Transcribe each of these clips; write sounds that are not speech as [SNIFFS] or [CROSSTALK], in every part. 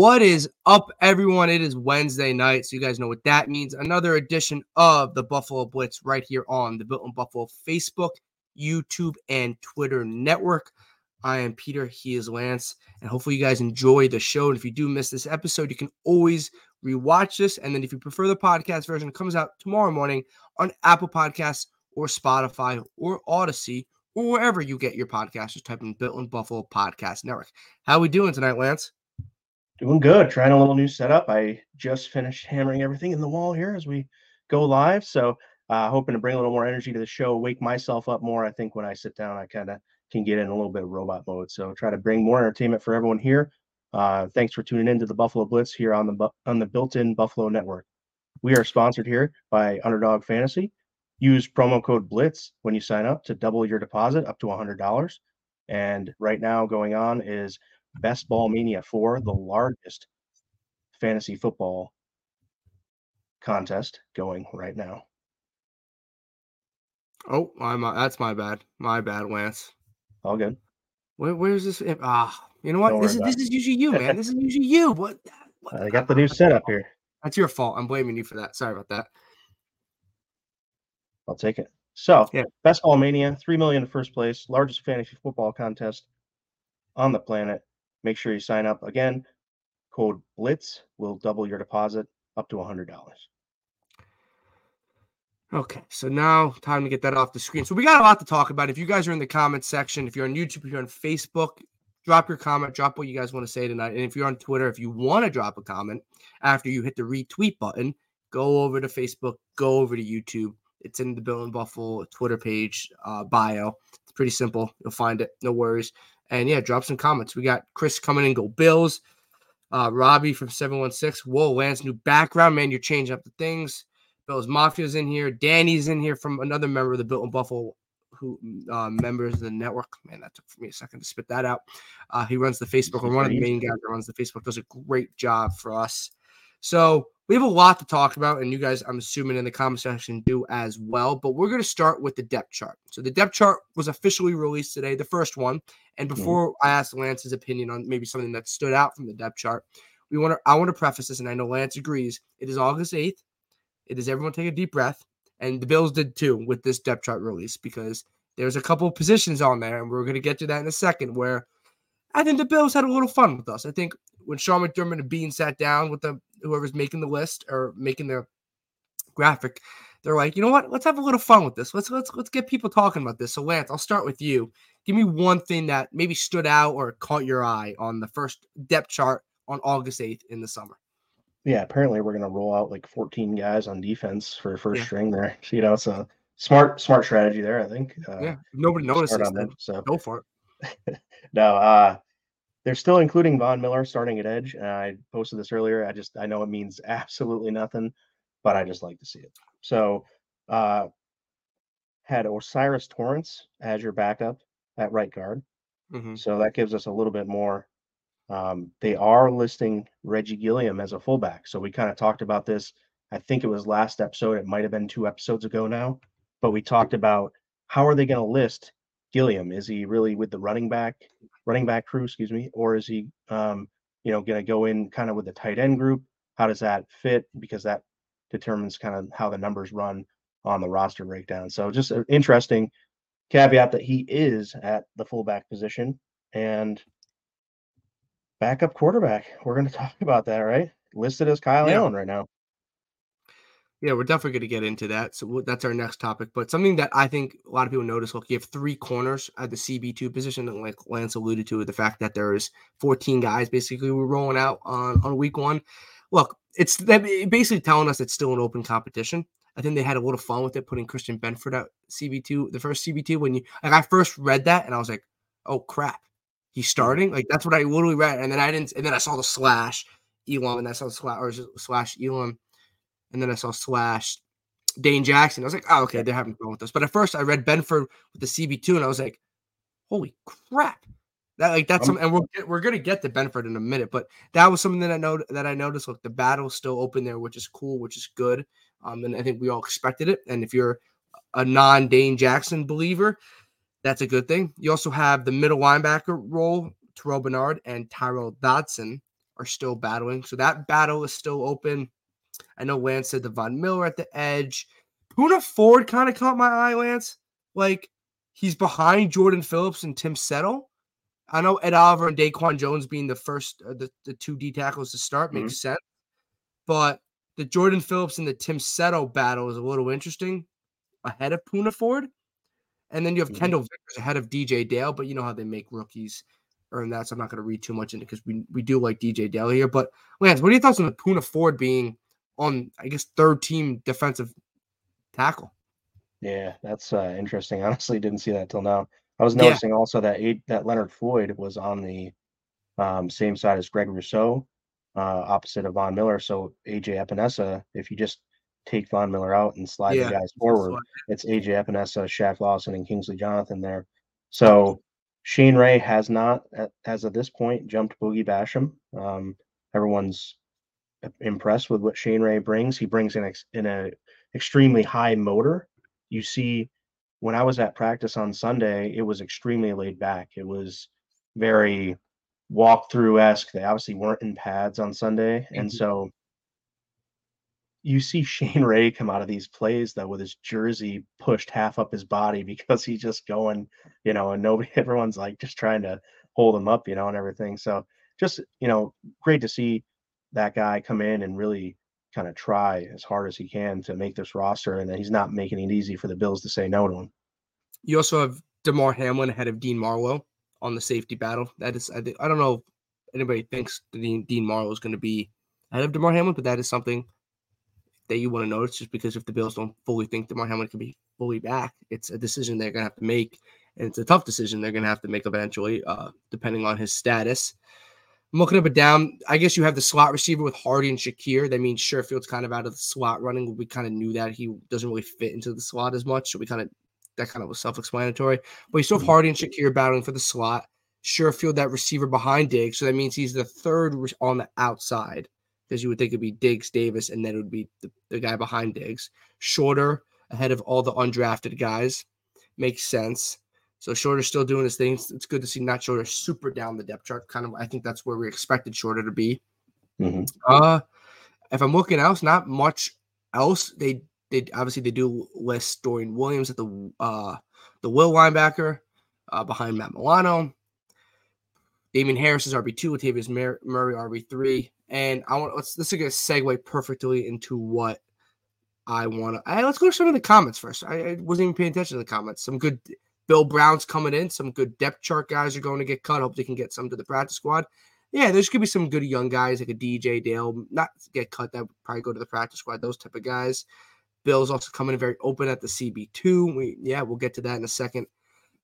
What is up, everyone? It is Wednesday night, so you guys know what that means. Another edition of the Buffalo Blitz right here on the Built Buffalo Facebook, YouTube, and Twitter network. I am Peter. He is Lance, and hopefully you guys enjoy the show. And if you do miss this episode, you can always rewatch this. And then if you prefer the podcast version, it comes out tomorrow morning on Apple Podcasts or Spotify or Odyssey or wherever you get your podcast. Just type in Built Buffalo Podcast Network. How are we doing tonight, Lance? Doing good. Trying a little new setup. I just finished hammering everything in the wall here as we go live. So, uh, hoping to bring a little more energy to the show, wake myself up more. I think when I sit down, I kind of can get in a little bit of robot mode. So, try to bring more entertainment for everyone here. Uh, thanks for tuning in to the Buffalo Blitz here on the on the built-in Buffalo Network. We are sponsored here by Underdog Fantasy. Use promo code Blitz when you sign up to double your deposit up to $100. And right now, going on is Best Ball Mania 4, the largest fantasy football contest going right now. Oh, my, that's my bad. My bad, Lance. All good. Where, where's this? Ah, you know what? This is this is usually you, man. this is usually you. What? what? I got the new setup here. That's your fault. I'm blaming you for that. Sorry about that. I'll take it. So, yeah. Best Ball Mania, three million in first place, largest fantasy football contest on the planet. Make sure you sign up. Again, code BLITZ will double your deposit up to $100. Okay, so now time to get that off the screen. So we got a lot to talk about. If you guys are in the comment section, if you're on YouTube, if you're on Facebook, drop your comment, drop what you guys want to say tonight. And if you're on Twitter, if you want to drop a comment after you hit the retweet button, go over to Facebook, go over to YouTube. It's in the Built in Buffalo Twitter page uh, bio. It's pretty simple. You'll find it. No worries. And yeah, drop some comments. We got Chris coming in, go Bills. Uh, Robbie from 716. Whoa, Lance, new background. Man, you're changing up the things. Bills Mafia's in here. Danny's in here from another member of the Built in Buffalo who uh, members of the network. Man, that took me a second to spit that out. Uh, he runs the Facebook, or one of the main guys that runs the Facebook, does a great job for us. So we have a lot to talk about, and you guys, I'm assuming in the comment section, do as well. But we're going to start with the depth chart. So the depth chart was officially released today, the first one. And mm-hmm. before mm-hmm. I ask Lance's opinion on maybe something that stood out from the depth chart, we want to I want to preface this, and I know Lance agrees. It is August 8th. It is everyone take a deep breath. And the Bills did too with this depth chart release because there's a couple of positions on there, and we're going to get to that in a second where I think the Bills had a little fun with us. I think when Sean McDermott and Beane sat down with the whoever's making the list or making the graphic, they're like, you know what? Let's have a little fun with this. Let's let's let's get people talking about this. So Lance, I'll start with you. Give me one thing that maybe stood out or caught your eye on the first depth chart on August 8th in the summer. Yeah, apparently we're gonna roll out like 14 guys on defense for first yeah. string there. So, you know, it's a smart smart strategy there. I think. Uh, yeah, nobody notices. Them, so go for it. [LAUGHS] no, uh, they're still including Von Miller starting at edge. And I posted this earlier. I just I know it means [LAUGHS] absolutely nothing, but I just like to see it. So uh had O'Cyrus Torrence as your backup at right guard. Mm-hmm. So that gives us a little bit more. Um, they are listing Reggie Gilliam as a fullback. So we kind of talked about this. I think it was last episode. It might have been two episodes ago now, but we talked about how are they going to list Gilliam? Is he really with the running back, running back crew, excuse me, or is he, um, you know, going to go in kind of with the tight end group? How does that fit? Because that determines kind of how the numbers run on the roster breakdown. So just an interesting caveat that he is at the fullback position and backup quarterback. We're going [LAUGHS] to talk about that, right? Listed as Kyle yeah. Allen right now. Yeah, we're definitely going to get into that. So that's our next topic. But something that I think a lot of people notice, look, you have three corners at the CB2 position, and like Lance alluded to, the fact that there's 14 guys basically we're rolling out on, on week one. Look, it's basically telling us it's still an open competition. I think they had a little fun with it, putting Christian Benford out CB2, the first CB2. When you like, I first read that and I was like, oh crap, he's mm-hmm. starting. Like that's what I literally read, and then I didn't, and then I saw the slash Elam, and that's the slash or slash Elam, and then I saw slash Dane Jackson. I was like, oh okay, they're having fun with this. But at first, I read Benford with the CB2, and I was like, holy crap. That like that's um, some, and we're we're gonna get to Benford in a minute, but that was something that I know that I noticed. Look, the battle's still open there, which is cool, which is good. Um, and I think we all expected it. And if you're a non Dane Jackson believer, that's a good thing. You also have the middle linebacker role, Terrel Bernard and Tyrel Dodson are still battling. So that battle is still open. I know Lance said the Von Miller at the edge. Poona Ford kind of caught my eye, Lance. Like he's behind Jordan Phillips and Tim Settle. I know Ed Oliver and Daquan Jones being the first, uh, the, the two D tackles to start mm-hmm. makes sense. But the Jordan Phillips and the Tim Settle battle is a little interesting ahead of Poona Ford. And then you have mm-hmm. Kendall Vickers ahead of DJ Dale, but you know how they make rookies earn that. So I'm not going to read too much into because we, we do like DJ Dale here. But Lance, what are your thoughts on the Poona Ford being on, I guess, third team defensive tackle? Yeah, that's uh, interesting. [LAUGHS] Honestly, didn't see that till now. I was noticing yeah. also that eight, that Leonard Floyd was on the um, same side as Greg Rousseau, uh, opposite of Von Miller. So AJ Epenesa, if you just take Von Miller out and slide yeah. the guys forward. It's AJ Epenesa, Shaq Lawson, and Kingsley Jonathan there. So Shane Ray has not, as of this point, jumped Boogie Basham. Um, everyone's impressed with what Shane Ray brings. He brings in, ex- in a extremely high motor. You see, when I was at practice on Sunday, it was extremely laid back. It was very walkthrough esque. They obviously weren't in pads on Sunday, and mm-hmm. so you see [LAUGHS] Shane Ray come out of these plays though with his jersey pushed half up his body [LAUGHS] because he's just going, you know, and nobody, [LAUGHS] everyone's like just trying to hold him up, you know, and everything. So just, you know, great to see that guy come in and really kind of try as hard as he can to make this roster and he's not making it easy for the Bills to say no to him. You also have Damar Hamlin ahead of Dean Marlowe on the safety battle. That is, I, don't know if anybody thinks Dean, Dean Marlowe is going to be ahead of Damar Hamlin, but that is something that you want to notice just because if the Bills don't fully think Damar Hamlin can be fully back, it's a decision they're going to have to make. And it's a tough decision they're going to have to make eventually, uh, depending on his status. I'm looking up and down. I guess you have the slot receiver with Hardy and Shakir. That means Sherfield's kind of out of the slot running. We kind of knew that he doesn't really fit into the slot as much. So we kind of, that kind of was self explanatory. But you still have mm-hmm. Hardy and Shakir battling for the slot. Sherfield, that receiver behind Diggs. So that means he's the third on the outside because you would think it'd be Diggs, Davis, and then it would be the, the guy behind Diggs. Shorter ahead of all the undrafted guys. Makes sense. So Shorter still doing his thing. It's good to see not Shorter super down the depth chart. Kind of, I think that's where we expected Shorter to be. Mm-hmm. Uh, if I'm looking else, not much else. They they obviously they do list Dorian Williams at the uh the will linebacker uh, behind Matt Milano. Damien Harris is RB two. Latavius Murray RB three. And I want let's this is gonna segue perfectly into what I want to. Let's go to some of the comments first. I, I, wasn't even paying attention to the comments. Some good Bill Brown's coming in. Some good depth chart guys are going to get cut. Hope they can get some to the practice squad. Yeah, there's gonna be some good young guys like a DJ Dale, not get cut. That would probably go to the practice squad. Those type of guys. Bill's also coming in very open at the CB two. We yeah, we'll get to that in a second.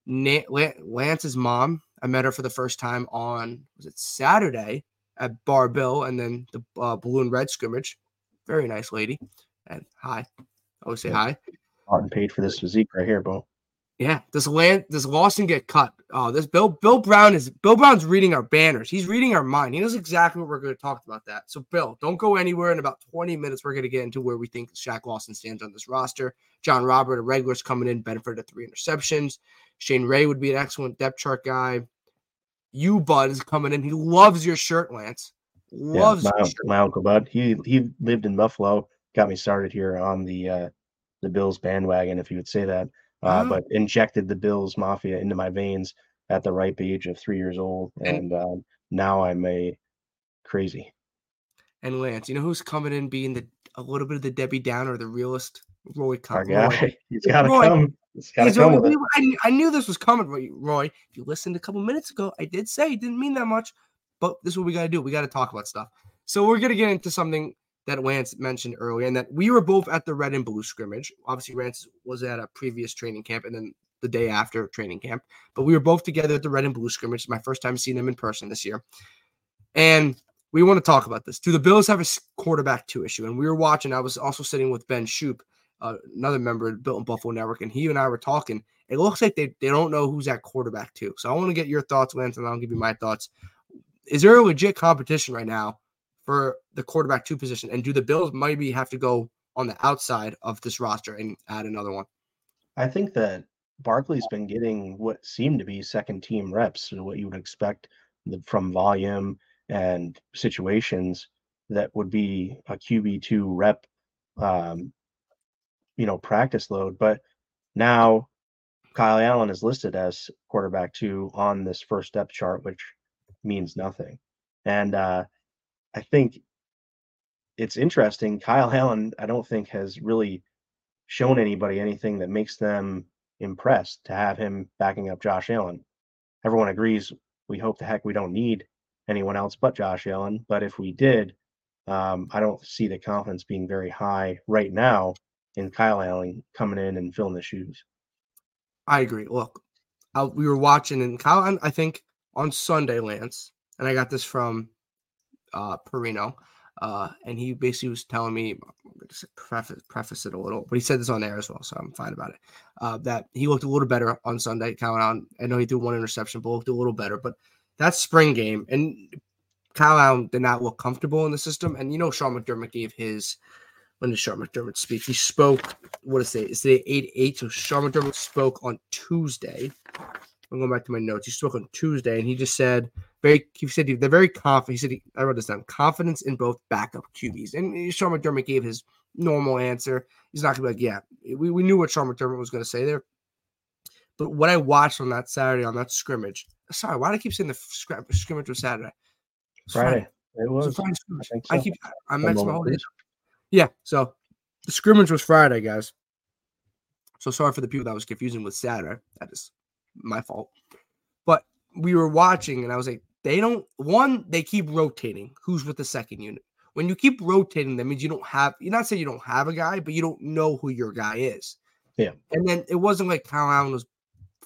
Lance's mom, I met her for the first time on was it Saturday at Bar Bill and then the uh, Balloon Red scrimmage. Very nice lady. And hi. I always say hi. Martin paid for this physique right here, Bo. Yeah, does land does Lawson get cut? Oh, this Bill Bill Brown is Bill Brown's reading our banners. He's reading our mind. He knows exactly what we're going to talk about. That so, Bill, don't go anywhere. In about twenty minutes, we're going to get into where we think Shaq Lawson stands on this roster. John Robert, a regular's coming in, Benford at three interceptions. Shane Ray would be an excellent depth chart guy. You Bud is coming in. He loves your shirt, Lance. Loves yeah, my, my, uncle Bud. He he lived in Buffalo. Got me started here on the uh, the Bills bandwagon, if you would say that. Uh, oh. But injected the Bills mafia into my veins at the ripe age of three years old, and, and um, now I'm a crazy. And Lance, you know who's coming in being the a little bit of the Debbie Downer, the realist Roy. Guy, [LAUGHS] Roy. he's got to come. I, I, knew this was coming, Roy. If you listened a couple minutes ago, I did say it didn't mean that much, but this is what we got to do. We got to talk about stuff. So we're going to get into something that Lance mentioned earlier, and that we were both at the red and blue scrimmage. Obviously, Lance was at a previous training camp, and then the day after training camp. But we were both together at the red and blue scrimmage. My first time seeing them in person this year, and we want to talk about this. Do the Bills have a quarterback two issue? And we were watching. I was also sitting with Ben Shoop, uh, another member of the Built in Buffalo Network, and he and I were talking. It looks like they, they don't know who's at quarterback too. So I want to get your thoughts, Lance, and I'll give you my thoughts. Is there a legit competition right now for the quarterback two position? And do the Bills maybe have to go on the outside of this roster and add another one? I think that Barkley's been getting what seemed to be second team reps, what you would expect from volume and situations that would be a QB2 rep, um, you know, practice load. But now Kyle Allen is listed as quarterback two on this first depth chart, which means nothing. And uh, I think it's interesting. Kyle Allen, I don't think has really shown anybody anything that makes them impressed to have him backing up Josh Allen. Everyone agrees. We hope the heck we don't need anyone else but Josh Allen. But if we did, um, I don't see the confidence being very high right now in Kyle Allen coming in and filling the shoes. I agree. Look, I, we were watching, and Kyle, I think on Sunday, Lance, and I got this from uh, Perino. Uh, and he basically was telling me, preface, preface it a little, but he said this on air as well, so I'm fine about it. Uh, that he looked a little better on Sunday. Kyle Allen, I know he threw one interception, but looked a little better. But that spring game, and Kyle Allen did not look comfortable in the system. And you know, Sean McDermott gave his. When did Sean McDermott speak? He spoke. What is it? It's today eight eight. So Sean McDermott spoke on Tuesday. I'm going back to my notes. He spoke on Tuesday, and he just said very. He said they're very confident. He said he, I wrote this down. Confidence in both backup QBs, and uh, Sean McDermott gave his normal answer. He's not gonna be like, yeah, we, we knew what Sean McDermott was gonna say there. But what I watched on that Saturday on that scrimmage, sorry, why do I keep saying the scrimmage was Saturday? It Friday. Friday. It was. Friday I, so. I, keep I mentioned my whole day. Yeah, so the scrimmage was Friday, guys. So sorry for the people that was confusing with Saturday. That is my fault. But we were watching, and I was like, they don't. One, they keep rotating. Who's with the second unit? When you keep rotating, that means you don't have. You're not saying you don't have a guy, but you don't know who your guy is. Yeah. And then it wasn't like Kyle Allen was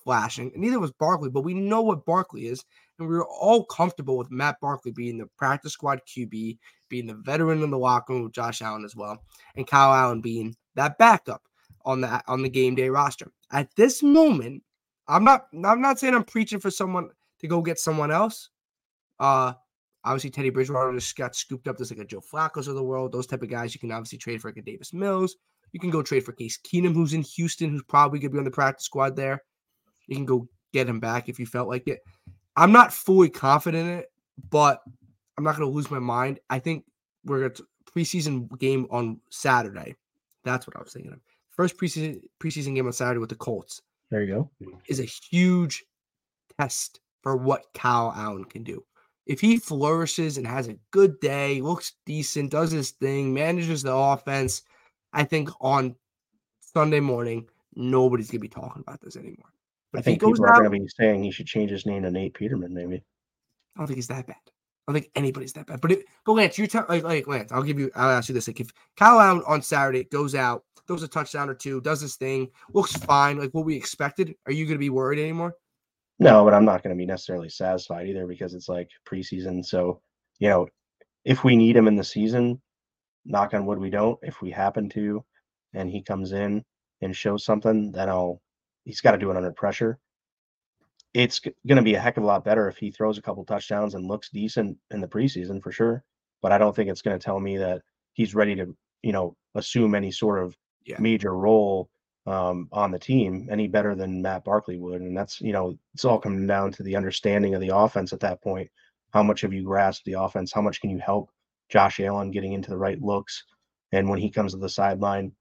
flashing, and neither was Barkley. But we know what Barkley is, and we were all comfortable with Matt Barkley being the practice squad QB, being the veteran in the locker room with Josh Allen as well, and Kyle Allen being that backup on the on the game day roster. At this moment, I'm not I'm not saying I'm preaching for someone to go get someone else. Uh obviously Teddy Bridgewater just got scooped up. There's like a Joe Flacco's of the world. Those type of guys you can obviously trade for like a Davis Mills. You can go trade for Case Keenum, who's in Houston, who's probably gonna be on the practice squad there. You can go get him back if you felt like it. I'm not fully confident in it, but I'm not gonna lose my mind. I think we're a preseason game on Saturday. That's what I was thinking of. First preseason preseason game on Saturday with the Colts. There you go. Is a huge test for what Kyle Allen can do. If he flourishes and has a good day, looks decent, does his thing, manages the offense, I think on Sunday morning, nobody's gonna be talking about this anymore. But I think people are gonna be saying he should change his name to Nate Peterman, maybe. I don't think he's that bad. I don't think anybody's that bad. But it, but Lance, you tell like, like Lance, I'll give you. I'll ask you this: like if Kyle Allen on Saturday goes out throws a touchdown or two, does his thing, looks fine, like what we expected. Are you going to be worried anymore? No, but I'm not going to be necessarily satisfied either because it's like preseason. So, you know, if we need him in the season, knock on wood, we don't. If we happen to, and he comes in and shows something, then I'll, he's got to do it under pressure. It's going to be a heck of a lot better if he throws a couple touchdowns and looks decent in the preseason for sure. But I don't think it's going to tell me that he's ready to, you know, assume any sort of yeah. major role um, on the team any better than Matt Barkley would. And that's, you know, it's all coming down to the understanding of the offense at that point. How much have you grasped the offense? How much can you help Josh Allen getting into the right looks? And when he comes to the sideline,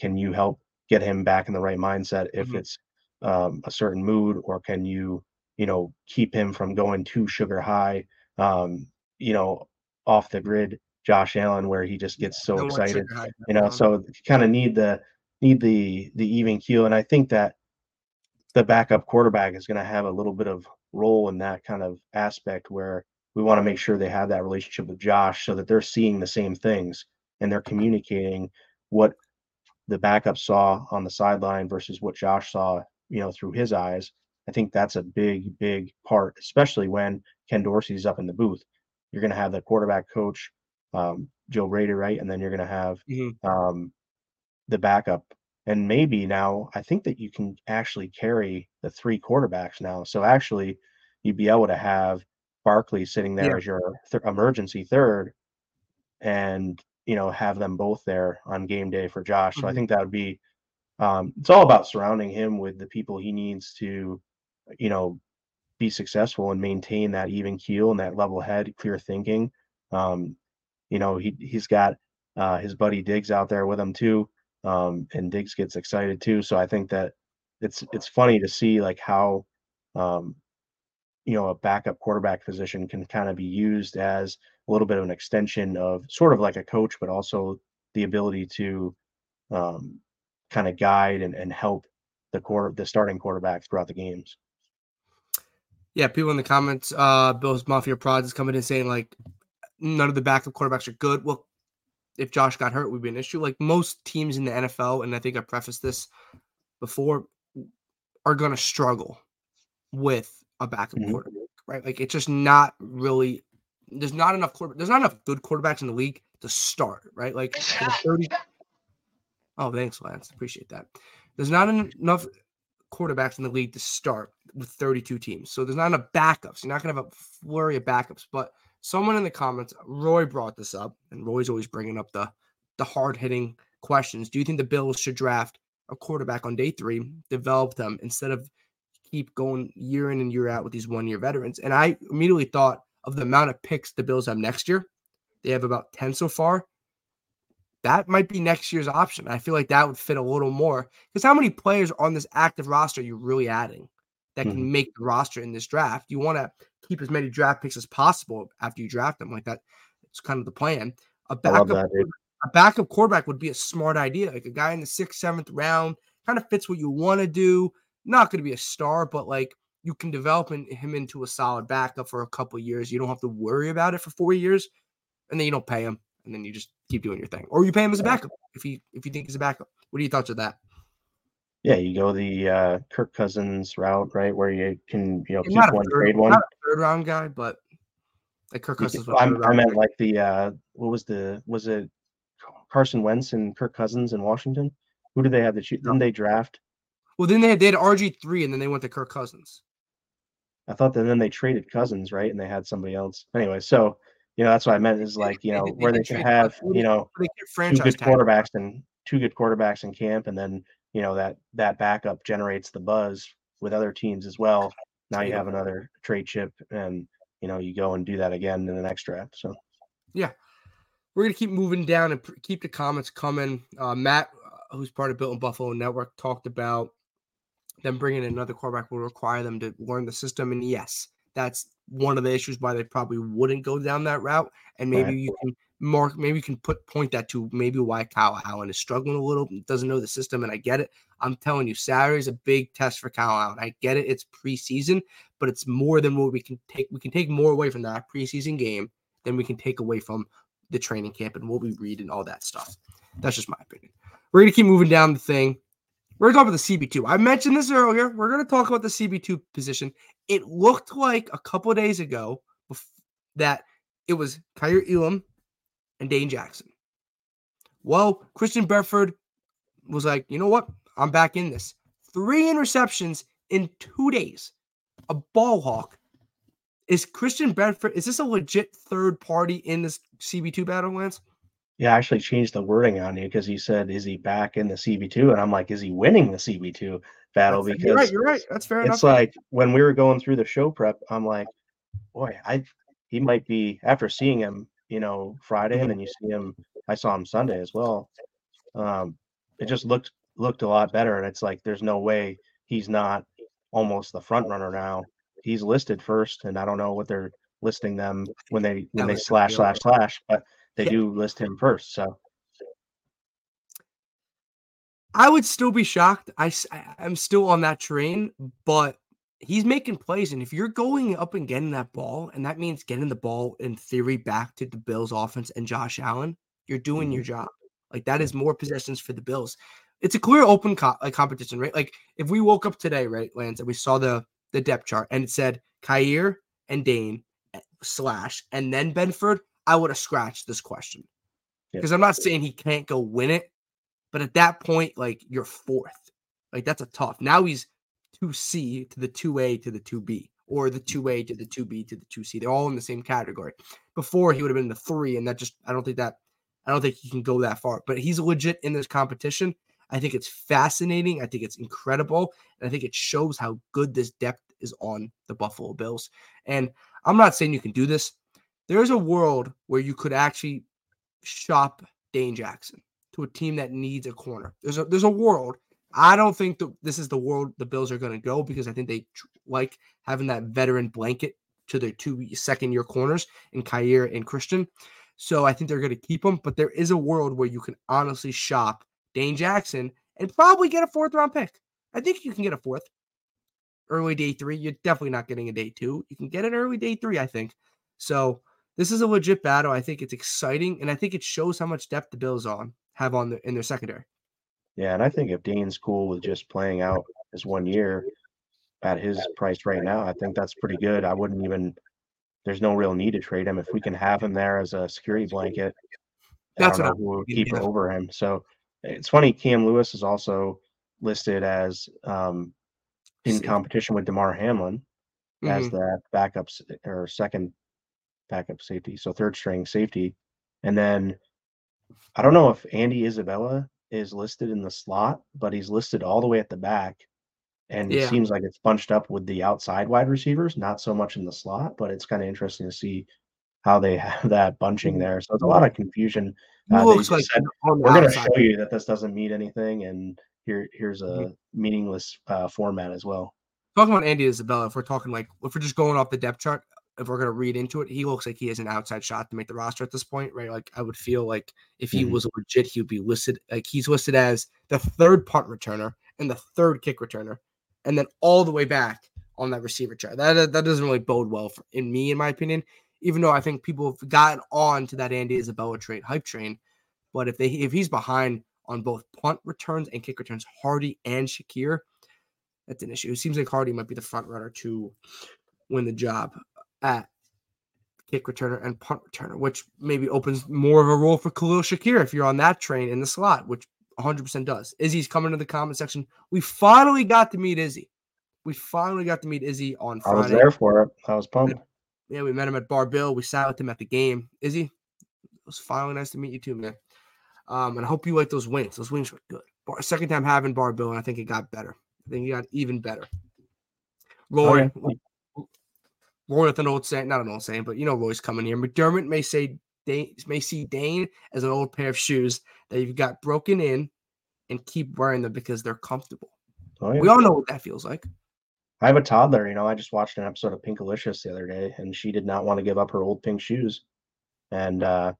can you help get him back in the right mindset if mm-hmm. it's um, a certain mood, or can you, you know, keep him from going too sugar high, um, you know, off the grid Josh Allen where he just gets so excited. You know, so you kind of need the need the the even keel, and I think that the backup quarterback is going to have a little bit of role in that kind of aspect where we want to make sure they have that relationship with Josh so that they're seeing the same things and they're communicating what the backup saw on the sideline versus what Josh saw, you know, through his eyes. I think that's a big, big part, especially when Ken Dorsey's up in the booth. You're going to have the quarterback coach um, Joe Brady, right? And then you're going to have mm-hmm. um, the backup. And maybe now I think that you can actually carry the three quarterbacks now. So actually, you'd be able to have Barkley sitting there yeah. as your th- emergency third, and you know have them both there on game day for Josh. Mm-hmm. So I mm-hmm. think that would be. Um, it's all about surrounding him with the people he needs to, you know, be successful and maintain that even keel and that level head, clear thinking. Um, you know, he he's got uh, his buddy Diggs out there with him too, um, and Diggs gets excited too. So I think that it's it's funny to see like how um, you know a backup quarterback position can kind of be used as a little bit of an extension of sort of like a coach, but also the ability to um, kind of guide and, and help the quarter the starting quarterback throughout the games. Yeah, people in the comments, uh, Bill's Mafia Prods is coming in saying like none of the backup quarterbacks are good. Well, if Josh got hurt, would be an issue. Like most teams in the NFL, and I think I prefaced this before, are going to struggle with a backup mm-hmm. quarterback, right? Like it's just not really. There's not enough quarter. There's not enough good quarterbacks in the league to start, right? Like 30. Oh, thanks, Lance. Appreciate that. There's not enough quarterbacks in the league to start with 32 teams. So there's not enough backups. You're not going to have a flurry of backups. But someone in the comments, Roy brought this up, and Roy's always bringing up the the hard hitting questions. Do you think the Bills should draft a quarterback on day three, develop them instead of keep going year in and year out with these one year veterans? And I immediately thought of the amount of picks the Bills have next year. They have about 10 so far that might be next year's option. I feel like that would fit a little more because how many players on this active roster are you really adding that can mm-hmm. make the roster in this draft? You want to keep as many draft picks as possible after you draft them. Like that, it's kind of the plan. A backup, that, a backup quarterback would be a smart idea. Like a guy in the sixth, seventh round, kind of fits what you want to do. Not going to be a star, but like you can develop him into a solid backup for a couple years. You don't have to worry about it for four years, and then you don't pay him and then you just keep doing your thing, or you pay him as a backup if you if you think he's a backup. What are your thoughts of that? Yeah, you go the uh, Kirk Cousins route, right, where you can you know keep one third, trade one. Not a third round guy, but like Kirk Cousins. I, I meant like the uh, what was the was it Carson Wentz and Kirk Cousins in Washington? Who did they have to shoot? Didn't they draft? Well, then they had, they had RG three, and then they went to Kirk Cousins. I thought that then they traded Cousins, right? And they had somebody else. Anyway, so you know, that's what I meant is like, you know, where they can have, you know, two good quarterbacks and two good quarterbacks in camp, and then you know that that backup generates the buzz with other teams as well. Now you have another trade chip, and you know you go and do that again in the next draft. So, yeah, we're gonna keep moving down and keep the comments coming. Uh, Matt, uh, who's part of Built in Buffalo Network, talked about them bringing another quarterback will require them to learn the system, and yes, that's one of the issues why they probably wouldn't go down that route. And maybe right. you can mark, maybe you can put point that to maybe why Kyle Allen is struggling a little, doesn't know the system. And I get it. I'm telling you, Saturday is a big test for Kyle Allen. I get it. It's preseason, but it's more than what we can take. We can take more away from that preseason game than we can take away from the training camp and what we read and all that stuff. That's just my opinion. We're gonna keep moving down the thing. We're gonna talk about the CB2. I mentioned this earlier. We're gonna talk about the CB2 position it looked like a couple days ago that it was Kaiir Elam and Dane Jackson. Well, Christian Benford was like, you know what? I'm back in this. Three interceptions in two days. A ball hawk. Is Christian Benford, is this a legit third party in this CB2 battle, Lance? Yeah, I actually changed the wording on you because he said, "Is he back in the CB2?" And I'm like, "Is he winning the CB2 battle?" That's, because you're right, you're right. That's fair it's enough. Like when we were going through the show prep, I'm like, "Boy, I he might be." After seeing him, you know, Friday, mm-hmm. and then you see him. I saw him Sunday as well. Um, it just looked looked a lot better, and it's like there's no way he's not almost the front runner now. He's listed first, and I don't know what they're listing them when they when they slash slash slash, but they yeah. do list him first. So I would still be shocked. I I'm still on that train, but he's making plays. And if you're going up and getting that ball, and that means getting the ball in theory back to the Bills offense and Josh Allen, you're doing your mm-hmm. job. Like that is more possessions for the Bills. It's a clear open co- like competition, right? Like if we woke up today, right, Lance, and we saw the the depth chart and it said Kaiir and Dane eh, slash and then Benford, I would have scratched this question because I'm not saying he can't go win it, but at that point, like you're fourth, like that's a tough. Now he's two C to the two A to the two B, or the two A to the two B to the two C. They're all in the same category. Before he would have been the three, and that just I don't think that I don't think he can go that far. But he's legit in this competition. I think it's fascinating. I think it's incredible, and I think it shows how good this depth is on the Buffalo Bills. And I'm not saying you can do this. There's a world where you could actually shop Dane Jackson to a team that needs a corner. There's a there's a world. I don't think that this is the world the Bills are going to go because I think they like having that veteran blanket to their two second year corners in Kaiir and Christian. So I think they're going to keep them, But there is a world where you can honestly shop Dane Jackson and probably get a fourth round pick. I think you can get a fourth early day three. You're definitely not getting a day two. You can get an early day three, I think. So this is a legit battle. I think it's exciting, and I think it shows how much depth the Bills on have on the in their secondary. Yeah, and I think if Dean's cool with just playing out his one year at his price right now, I think that's pretty good. I wouldn't even. There's no real need to trade him if we can have him there as a security blanket. That's what we'll keep it over him. So it's funny. Cam Lewis is also listed as um, in competition with Damar Hamlin mm-hmm. as that backup or second backup safety, so third string safety. And then I don't know if Andy Isabella is listed in the slot, but he's listed all the way at the back. And yeah. it seems like it's bunched up with the outside wide receivers, not so much in the slot, but it's kind of interesting to see how they have [LAUGHS] that bunching mm-hmm. there. So it's a lot of confusion. Uh, looks like said, we're going to show you that this doesn't mean anything, and here here's a mm-hmm. meaningless uh, format as well. Talking about Andy Isabella, if we're talking like if we're just going off the depth chart, if we're gonna read into it, he looks like he has an outside shot to make the roster at this point, right? Like I would feel like if he mm-hmm. was legit, he would be listed like he's listed as the third punt returner and the third kick returner, and then all the way back on that receiver chart. That that doesn't really bode well for in me, in my opinion. Even though I think people have gotten on to that Andy Isabella trade hype train, but if they if he's behind on both punt returns and kick returns, Hardy and Shakir, that's an issue. It seems like Hardy might be the front runner to win the job at kick returner and punt returner, which maybe opens more of a role for Khalil Shakir if you're on that train in the slot, which 100% does. Izzy's coming to the comment section. We finally got to meet Izzy. We finally got to meet Izzy on Friday. I was there for it. I was pumped. Yeah, we met him at Bar Bill. We sat with him at the game. Izzy, it was finally nice to meet you too, man. Um, and I hope you like those wings. Those wings were good. Bar, second time having Bar Bill, and I think it got better. I think it got even better. Roy, oh, yeah. Roy with an old saying, not an old saying, but you know Roy's coming here. McDermott may say Dane, may see Dane as an old pair of shoes that you've got broken in and keep wearing them because they're comfortable. Oh, yeah. We all know what that feels like. I have a toddler, you know, I just watched an episode of Pinkalicious the other day and she did not want to give up her old pink shoes. And uh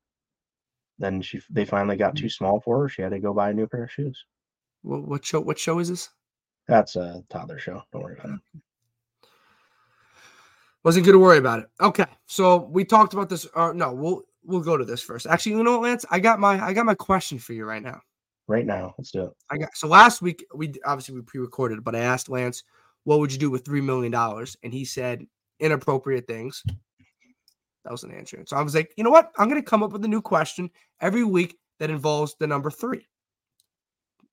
then she they finally got too small for her. She had to go buy a new pair of shoes. What, what show what show is this? That's a toddler show. Don't worry about it. Wasn't going to worry about it. Okay, so we talked about this. Uh, no, we'll we'll go to this first. Actually, you know what, Lance? I got my I got my question for you right now. Right now, let's do it. I got so last week we obviously we pre-recorded, but I asked Lance, "What would you do with three million dollars?" And he said inappropriate things. That was an answer. So I was like, you know what? I'm going to come up with a new question every week that involves the number three.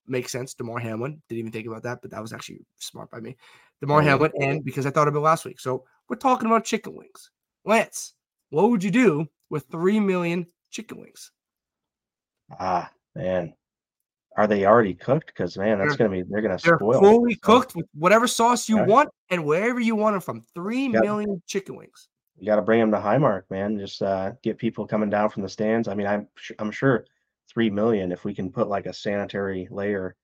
Makes sense. Damar Hamlin. Didn't even think about that, but that was actually smart by me. Damar Hamlin, and because I thought of it last week. So we're talking about chicken wings. Lance, what would you do with three million chicken wings? Ah, man. Are they already cooked? Because man, that's they're, gonna be they're gonna they're spoil. Fully cooked with whatever sauce you want and wherever you want them from. Three million chicken wings. You got to bring them to Highmark, man. Just uh, get people coming down from the stands. I mean, I'm I'm sure three million if we can put like a sanitary layer,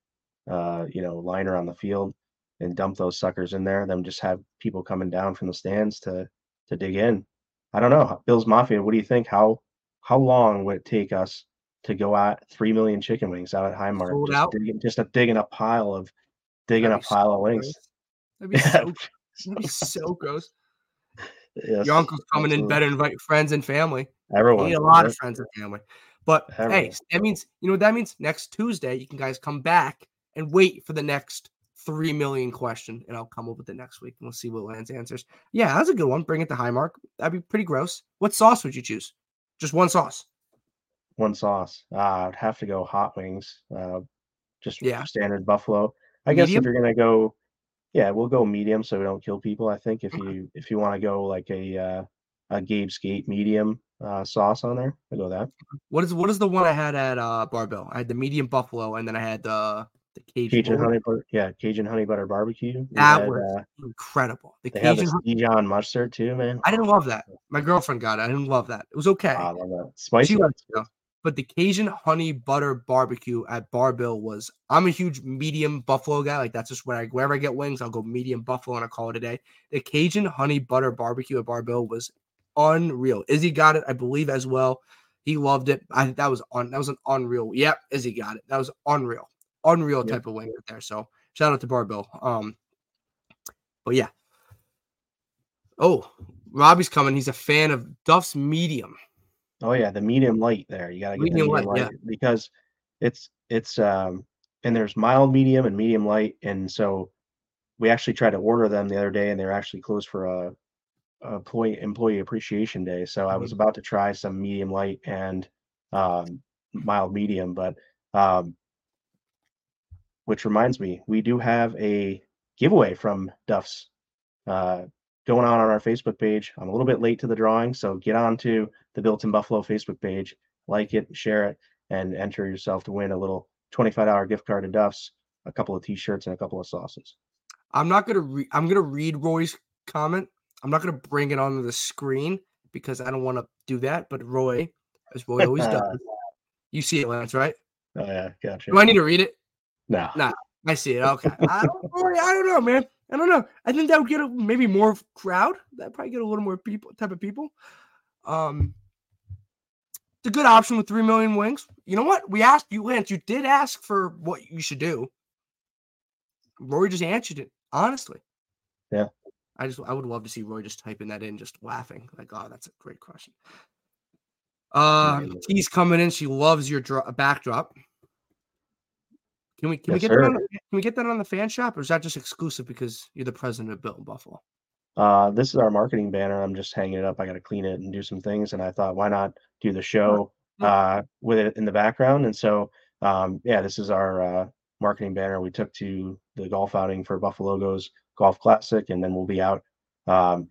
uh, you know, liner on the field and dump those suckers in there. Then just have people coming down from the stands to to dig in. I don't know, Bill's Mafia. What do you think? How how long would it take us to go at three million chicken wings out at Highmark? Just, out? Digging, just a, digging a pile of digging That'd a pile so of wings. That'd be [LAUGHS] so, that'd be so gross. Yes, Your uncle's coming absolutely. in, better invite friends and family. Everyone, need a lot of friends and family. But Everyone. hey, that means you know what that means. Next Tuesday, you can guys come back and wait for the next three million question, and I'll come up with it next week and we'll see what Lance answers. Yeah, that's a good one. Bring it to Highmark. That'd be pretty gross. What sauce would you choose? Just one sauce. One sauce. Uh, I'd have to go hot wings. Uh, just yeah. standard buffalo. I medium? guess if you're gonna go, yeah, we'll go medium so we don't kill people. I think if you if you want to go like a uh, a Gabe's Gate medium uh, sauce on there, I go that. What is what is the one I had at uh, Bar Bill? I had the medium buffalo, and then I had the The Cajun, Cajun honey butter, yeah, Cajun honey butter barbecue. That had, was uh, incredible. The they Cajun. Dijon mustard too, man. I didn't love that. My girlfriend got it. I didn't love that. It was okay. Ah, I love that. Spicy. It. But the Cajun honey butter barbecue at Bar Bill was. I'm a huge medium buffalo guy. Like that's just where I wherever I get wings, I'll go medium buffalo and I call it a day. The Cajun honey butter barbecue at Bar Bill was unreal. Izzy got it, I believe, as well. He loved it. I think that was on. That was an unreal. Yep, Izzy got it. That was unreal, unreal type of wing right there. So shout out to Bar Bill. Um, but yeah. Oh, Robbie's coming. He's a fan of Duff's medium. Oh yeah, the medium light there. You gotta get Medium the light, medium yeah. because it's it's um and there's mild medium and medium light and so we actually tried to order them the other day and they're actually closed for a, a employee employee appreciation day. So I Mm-hmm. was about to try some medium light and um mild medium, but um which reminds me, we do have a giveaway from Duff's uh going on on our Facebook page. I'm a little bit late to the drawing, so get on to the Built in Buffalo Facebook page, like it, share it, and enter yourself to win a little $25 gift card to Duff's, a couple of t-shirts, and a couple of sauces. I'm not gonna re- I'm gonna read Roy's comment. I'm not gonna bring it onto the screen because I don't want to do that. But Roy, as Roy always does, [LAUGHS] you see it, Lance, right? Oh yeah, gotcha. Do I need to read it? No, No. I see it. Okay. I don't, [LAUGHS] I don't know, man. I don't know. I think that would get a, maybe more crowd. That probably get a little more people type of people. Um, it's a good option with three million wings. You know what? We asked you, Lance. You did ask for what you should do. Roy just answered it honestly. Yeah. I just I would love to see Roy just typing that in, just laughing like, "Oh, that's a great question." Uh, Right. T's coming in. She loves your dro- backdrop. Can we can we Yes, get that on the, can we get that on the fan shop, or is that just exclusive because you're the president of Built in Buffalo? Uh, this is our marketing banner. I'm just hanging it up. I got to clean it and do some things. And I thought, why not do the show uh, with it in the background? And so, um, yeah, this is our uh, marketing banner we took to the golf outing for Buffalo Goes Golf Classic. And then we'll be out um,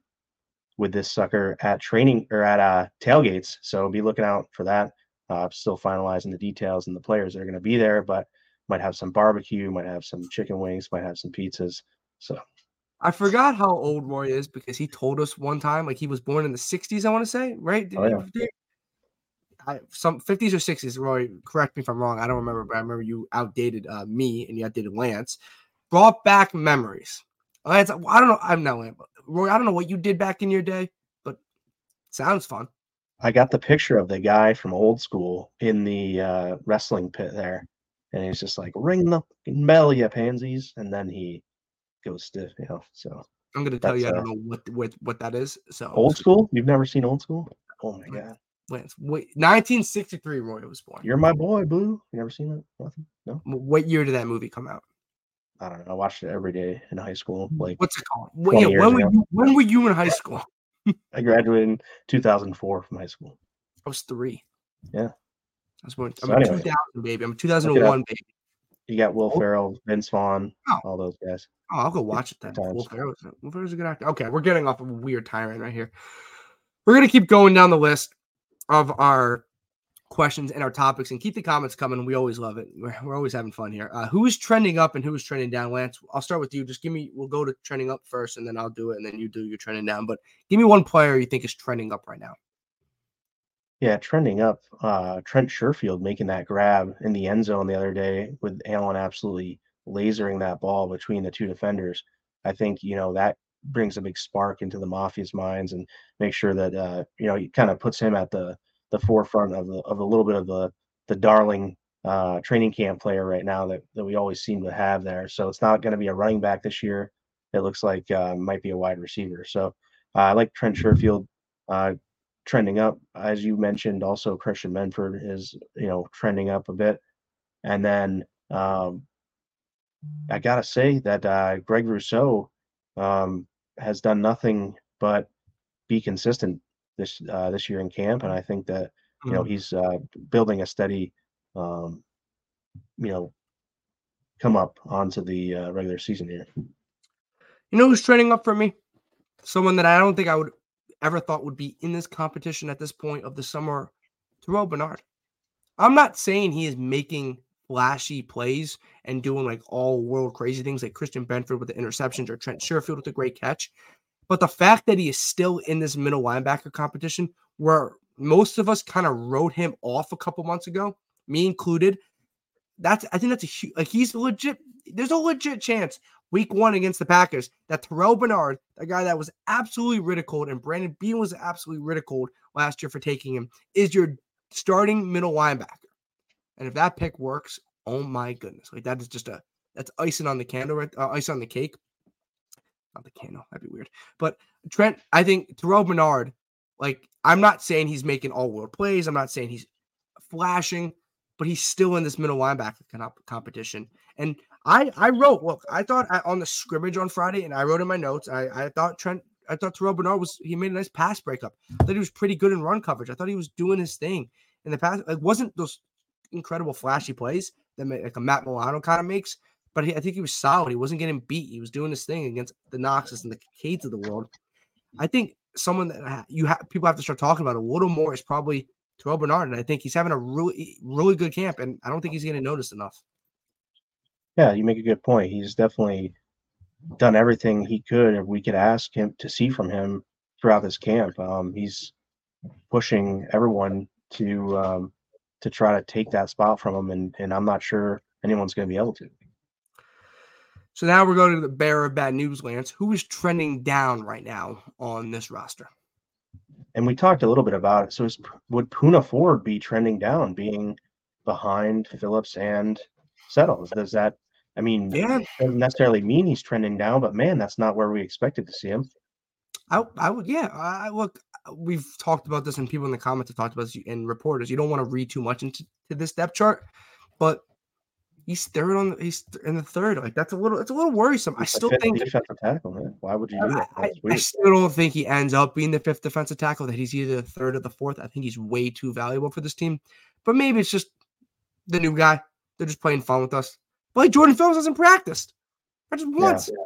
with this sucker at training or at uh, tailgates. So be looking out for that. Uh, still finalizing the details and the players that are going to be there, but might have some barbecue, might have some chicken wings, might have some pizzas. So I forgot how old Roy is because he told us one time, like he was born in the '60s. I want to say, right? Did Oh, yeah. did- I, some 50s or 60s. Roy, correct me if I'm wrong. I don't remember, but I remember you outdated uh, me and you outdated Lance. Brought back memories. Lance, I don't know. I'm not Lance. but Roy, I don't know what you did back in your day, but sounds fun. I got the picture of the guy from old school in the uh, wrestling pit there, and he's just like, "Ring the fucking bell, you pansies!" And then he goes stiff, you know. So I'm gonna tell you, I don't uh know what what what that is. So old school? You've never seen old school? Oh my god, Lance, wait, 1963. Roy was born. you're my boy, Blue. You never seen that? Nothing? No, What year did that movie come out? I don't know. I watched it every day in high school. Mm, like What's it called? 20 yeah, when were ago. you when were you in high school? I graduated in 2004 from high school. I was three. Yeah. I was born. So I'm a anyway. 2000 baby. I'm a 2001 baby. You got Will Oh. Ferrell, Vince Vaughn, Oh. all those guys. Oh, I'll go watch it then. Will. Ferrell's, Will Ferrell's a good actor. Okay, we're getting off of a weird tyrant right here. We're gonna keep going down the list of our questions and our topics, and keep the comments coming. We always love it. We're, we're always having fun here. Uh, who is trending up and who is trending down? Lance, I'll start with you. Just give me. We'll go to trending up first, and then I'll do it, and then you do your trending down. But give me one player you think is trending up right now. Yeah, trending up. Uh, Trent Sherfield making that grab in the end zone the other day with Allen absolutely lasering that ball between the two defenders. I think you know that brings a big spark into the Mafia's minds and make sure that uh, you know it kind of puts him at the the forefront of the of a little bit of the the darling uh, training camp player right now that that we always seem to have there. So it's not going to be a running back this year. It looks like uh, might be a wide receiver. So uh, I like Trent Sherfield. Trending up. As you mentioned, also Christian Benford is you know trending up a bit, and then um, I gotta say that uh, Greg Rousseau um, has done nothing but be consistent this uh, this year in camp, and I think that you know he's uh, building a steady, um, you know, come up onto the uh, regular season here. You know who's trending up for me? Someone that I don't think I would ever thought would be in this competition at this point of the summer. Terrel Bernard. I'm not saying he is making flashy plays and doing like all world crazy things like Christian Benford with the interceptions or Trent Sherfield with a great catch. But the fact that he is still in this middle linebacker competition where most of us kind of wrote him off a couple months ago, me included, that's I think that's a huge like he's legit. There's a legit chance week one against the Packers that Terrel Bernard, a guy that was absolutely ridiculed, and Brandon Beane was absolutely ridiculed last year for taking him, is your starting middle linebacker. And if that pick works, oh my goodness, like that is just a that's icing on the candle, right? Uh, ice on the cake. Not the candle, that'd be weird. But Trent, I think Terrel Bernard, like I'm not saying he's making all world plays. I'm not saying he's flashing, but he's still in this middle linebacker competition. And I I wrote, look, I thought I, on the scrimmage on Friday, and I wrote in my notes, I, I thought Trent, I thought Terrel Bernard was he made a nice pass breakup. I thought he was pretty good in run coverage. I thought he was doing his thing in the past. Like wasn't those incredible flashy plays that like a Matt Milano kind of makes, but he, I think he was solid. He wasn't getting beat. He was doing his thing against the Knoxes and the Cades of the world. I think someone that you have people have to start talking about a little more is probably Terrel Bernard, and I think he's having a really really good camp, and I don't think he's getting noticed enough. Yeah, you make a good point. He's definitely done everything he could, and we could ask him to see from him throughout this camp. Um, he's pushing everyone to um, to try to take that spot from him, and and I'm not sure anyone's going to be able to. So now we're going to the bearer of bad news, Lance. Who is trending down right now on this roster? And we talked a little bit about it. So is, would Poona Ford be trending down, being behind Phillips and Settles? Does that? I mean, yeah, doesn't necessarily mean he's trending down, but man, that's not where we expected to see him. I, I would, yeah. I look, we've talked about this, and people in the comments have talked about this, and reporters. You don't want to read too much into this depth chart, but he's third on. The he's in the third. Like that's a little. It's a little worrisome. I still think defensive tackle. Man. Why would you do that? I, I, still don't think he ends up being the fifth defensive tackle. That he's either the third or the fourth. I think he's way too valuable for this team. But maybe it's just the new guy. They're just playing fun with us. But like Jordan Phillips hasn't practiced. I just once. Yeah.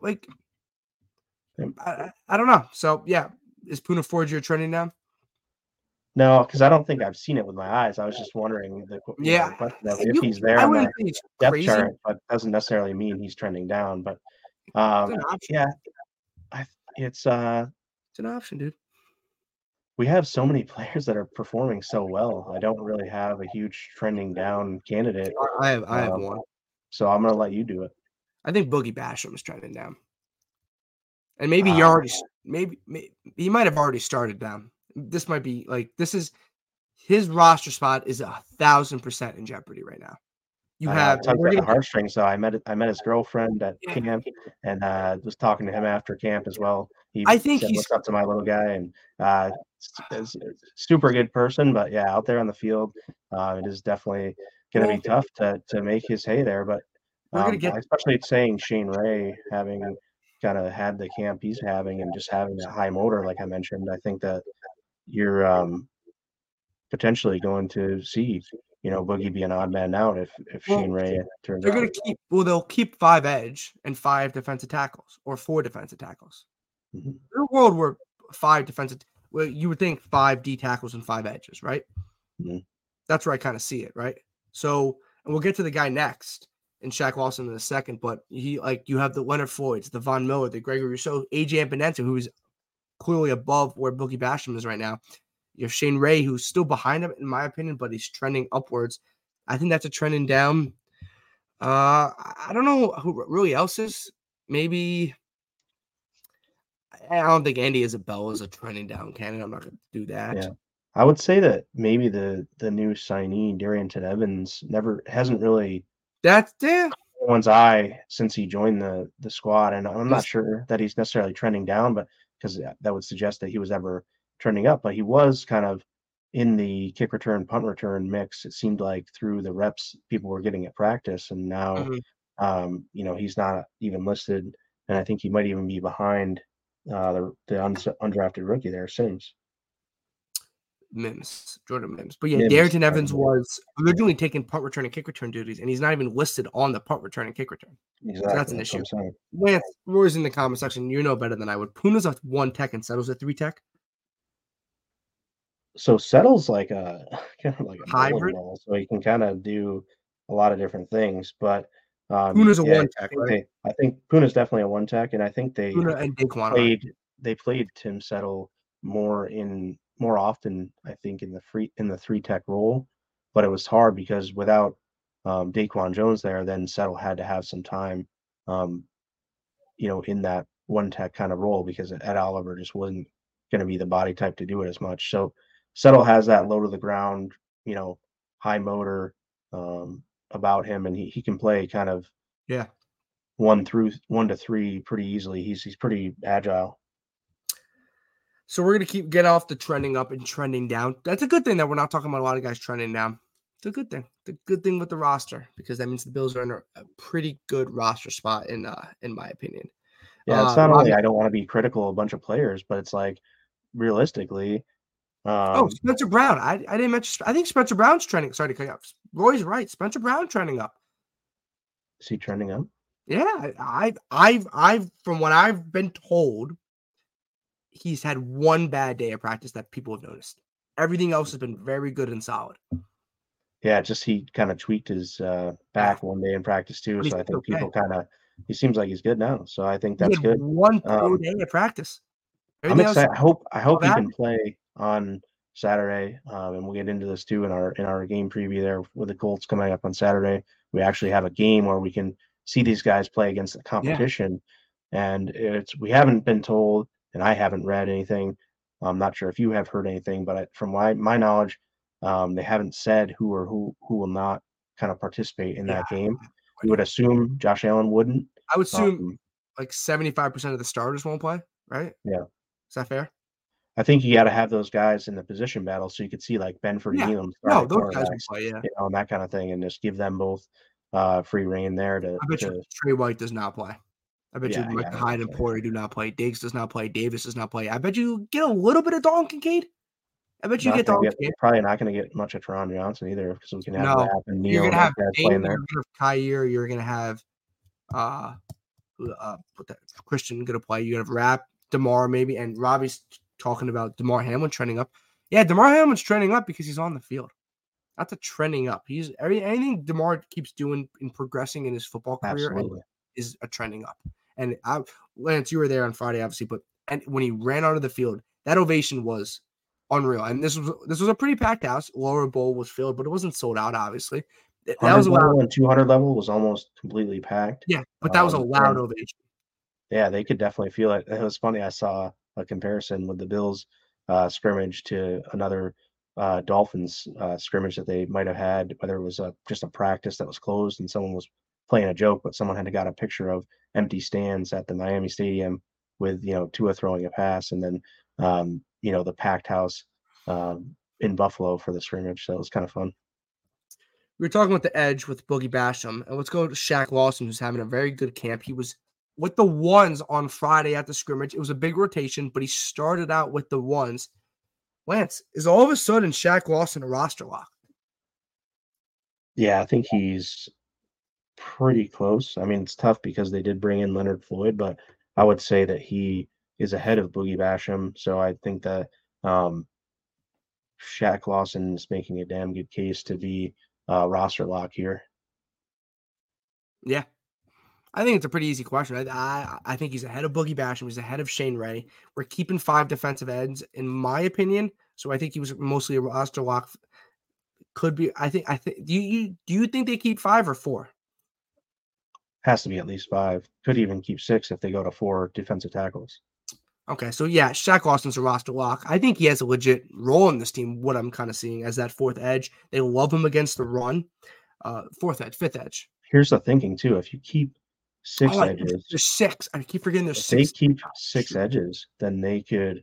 Like I, I don't know. So yeah, is Poona Ford your trending now? No, because I don't think I've seen it with my eyes. I was just wondering the yeah know, [LAUGHS] if you, he's there I on the depth crazy. chart, but doesn't necessarily mean he's trending down. But um, yeah, I, it's uh, it's an option, dude. We have so many [LAUGHS] players that are performing so well. I don't really have a huge trending down candidate. I have, I have um, one. So I'm gonna let you do it. I think Boogie Basham is trending down, and maybe uh, you already, maybe, maybe he might have already started down this might be like this is his roster spot is a thousand percent in jeopardy right now. You have uh, we're gonna, heartstrings. So I met I met his girlfriend at yeah. camp and uh, was talking to him after camp as well. He I think he's up to my little guy and uh, super good person. But yeah, out there on the field, uh, it is definitely going to be tough to to make his hay there. But um, get, especially saying Shane Ray having kind of had the camp he's having and just having a high motor, like I mentioned, I think that you're um, potentially going to see, you know, Boogie be an odd man out if if well, Shane Ray turns. They're going to keep. Well, they'll keep five edge and five defensive tackles, or four defensive tackles. Mm-hmm. In a world where five defensive, well, you would think five D tackles and five edges, right? Mm-hmm. That's where I kind of see it, right? So, and we'll get to the guy next and Shaq Lawson in a second, but he like you have the Leonard Floyds, the Von Miller, the Gregory Rousseau, AJ Epenesa, who's clearly above where Boogie Basham is right now. You have Shane Ray, who's still behind him, in my opinion, but he's trending upwards. I think that's a trending down. Uh, I don't know who really else is. Maybe I don't think Andy Isabella is a trending down candidate. I'm not going to do that. Yeah. I would say that maybe the the new signee Darrynton Evans never hasn't really that's yeah anyone's eye since he joined the the squad, and I'm not sure that he's necessarily trending down, but because that would suggest that he was ever trending up, but he was kind of in the kick return, punt return mix. It seemed like through the reps people were getting at practice, and now, mm-hmm. um, you know, he's not even listed, and I think he might even be behind uh, the the undrafted rookie there, Sims. Mims, Jordan Mims. But yeah, Mims, Darrynton Evans was originally taking punt return and kick return duties, and he's not even listed on the punt return and kick return. Exactly. So that's an issue. Lance, Roy's in the comment section. You know better than I would. Poona's a one tech and settles a three tech. So settles like a [LAUGHS] kind of like a hybrid, ball, so he can kind of do a lot of different things. But um, Poona's a one I tech, think, right? they, I think Poona's definitely a one tech, and I think they Poona and Daquan. played they played Tim Settle more in more often, I think, in the free in the three tech role. But it was hard because without um, Daquan Jones there, then Settle had to have some time, um, you know, in that one tech kind of role because Ed Oliver just wasn't going to be the body type to do it as much. So Settle has that low to the ground, you know, high motor um, about him, and he, he can play kind of Yeah. one through one to three pretty easily. He's he's pretty agile. So we're gonna keep get off the trending up and trending down. That's a good thing that we're not talking about a lot of guys trending down. It's a good thing. The good thing with the roster because that means the Bills are in a, pretty good roster spot in uh in my opinion. Yeah, it's Uh, not only I don't want to be critical of a bunch of players, but it's like realistically, oh, um, Spencer Brown. I, I didn't mention. I think Spencer Brown's trending. Sorry to cut you off. Roy's right. Spencer Brown trending up. is he trending up? Yeah, I- I've I've I've from what I've been told, he's had one bad day of practice that people have noticed. Everything else has been very good and solid. Yeah, just he kind of tweaked his uh, back one day in practice too, so I think okay. people kind of he seems like he's good now. So I think that's good. One Um, day of practice. I'm Everything else- excited. I hope I hope he can play on Saturday, um, and we'll get into this too in our in our game preview there with the Colts coming up on Saturday. We actually have a game where we can see these guys play against the competition, and it's we haven't been told, and I haven't read anything. I'm not sure if you have heard anything, but I, from my my knowledge, um, they haven't said who or who who will not kind of participate in that game. [LAUGHS] We would assume Josh Allen wouldn't. I would assume Um, like 75% of the starters won't play, right? Yeah. Is that fair? I think you got to have those guys in the position battle so you could see like Benford Yeah. No, those guys play, yeah. you know, and that kind of thing, and just give them both uh, free reign there to. I bet to you Trey White does not play. I bet Yeah, you yeah, Mike I Hyde and. Poyer do not play. Diggs does not play. Davis does not play. I bet you get a little bit of Dalton Kincaid. I bet you not get Dalton get- Kincaid. probably not going to get much of Taron Johnson either because we can have No, and Neal You're gonna have those guys Dame, playing you're there. have Kaiir, you're gonna have uh who- uh put that Christian gonna play. You have Rap, Damar maybe, and Robbie's talking about Damar Hamlin trending up. Yeah, Damar Hamlin's trending up because he's on the field. That's a trending up. He's anything Damar keeps doing in progressing in his football career is a trending up. And I, Lance, you were there on Friday, obviously, but and when he ran onto the field, that ovation was unreal. And this was this was a pretty packed house. Lower Bowl was filled, but it wasn't sold out. Obviously, that was a loud. and 200 level was almost completely packed. Yeah, but that was a Um, loud ovation. Yeah, they could definitely feel it. It was funny. I saw a comparison with the Bills uh, scrimmage to another uh, Dolphins uh, scrimmage that they might have had, whether it was a, just a practice that was closed and someone was playing a joke, but someone had got a picture of empty stands at the Miami Stadium with you know Tua throwing a pass, and then um, you know the packed house um, in Buffalo for the scrimmage. So it was kind of fun. We were talking about the edge with Boogie Basham, and let's go to Shaq Lawson, who's having a very good camp. He was with the ones on Friday at the scrimmage. It was a big rotation, but he started out with the ones. Lance, is all of a sudden Shaq Lawson a roster lock? Yeah, I think he's pretty close. I mean, it's tough because they did bring in Leonard Floyd, but I would say that he is ahead of Boogie Basham. So I think that um, Shaq Lawson is making a damn good case to be uh, roster lock here. Yeah. I think it's a pretty easy question. I, I I think he's ahead of Boogie Basham. He's ahead of Shane Ray. We're keeping five defensive ends, in my opinion. So I think he was mostly a roster lock. Could be. I think. I think. Do you, do you think they keep five or four? Has to be at least five. Could even keep six if they go to four defensive tackles. Okay, so yeah, Shaq Lawson's a roster lock. I think he has a legit role in this team. What I'm kind of seeing as that fourth edge, they love him against the run. Uh, fourth edge, fifth edge. Here's the thinking too: if you keep six Oh, edges, There's six. I keep forgetting there's if they six. keep six shoot. edges, then they could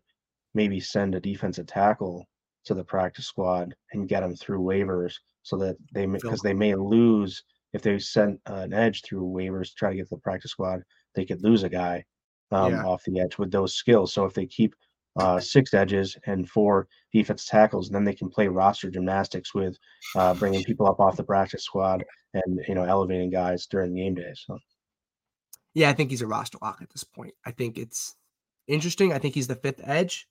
maybe send a defensive tackle to the practice squad and get them through waivers so that they because they may lose if they sent an edge through waivers to try to get to the practice squad, they could lose a guy um, Yeah. off the edge with those skills. So if they keep uh, six edges and four defense tackles, then they can play roster gymnastics with uh, bringing people up off the practice squad and you know elevating guys during game day. So Yeah, I think he's a roster lock at this point. I think it's interesting. I think he's the fifth edge.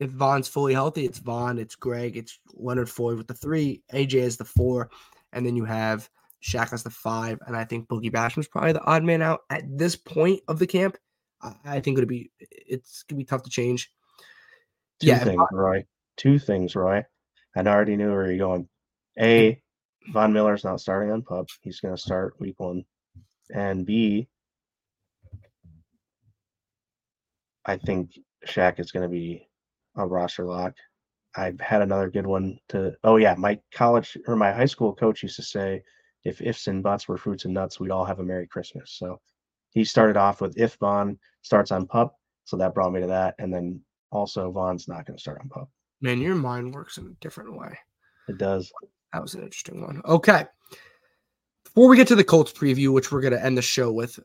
If Von's fully healthy, it's Von, it's Greg, it's Leonard Floyd with the three, AJ is the four, and then you have Shaq has the five, and I think Boogie Basham is probably the odd man out at this point of the camp. I, I think it'll be it's gonna be tough to change. Two Yeah, things, Roy. Two things, Roy. And I already knew where you're going. A, [LAUGHS] Von Miller's not starting on PUP. He's going to start week one. And B, I think Shaq is going to be a roster lock. I've had another good one to. Oh yeah, my college or my high school coach used to say, if ifs and buts were fruits and nuts, we'd all have a Merry Christmas. So he started off with if Von starts on pup, so that brought me to that, and then also Von's not going to start on pup. Man, your mind works in a different way. It does. That was an interesting one. Okay. Before we get to the Colts preview, which we're going to end the show with,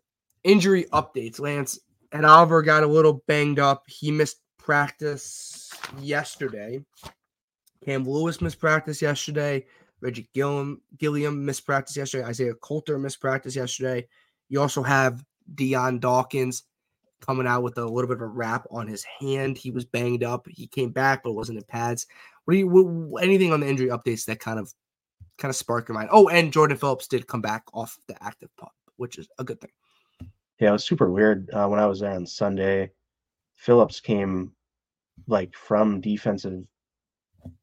injury updates. Lance Ed Oliver got a little banged up. He missed practice yesterday. Cam Lewis missed practice yesterday. Reggie Gilliam, Gilliam missed practice yesterday. Isaiah Coulter missed practice yesterday. You also have Dion Dawkins coming out with a little bit of a wrap on his hand. He was banged up. He came back, but it wasn't in pads. What do you what, anything on the injury updates that kind of kind of spark your mind? Oh, and Jordan Phillips did come back off the active pup, which is a good thing. Yeah, it was super weird uh, when I was there on Sunday. Phillips came like from defensive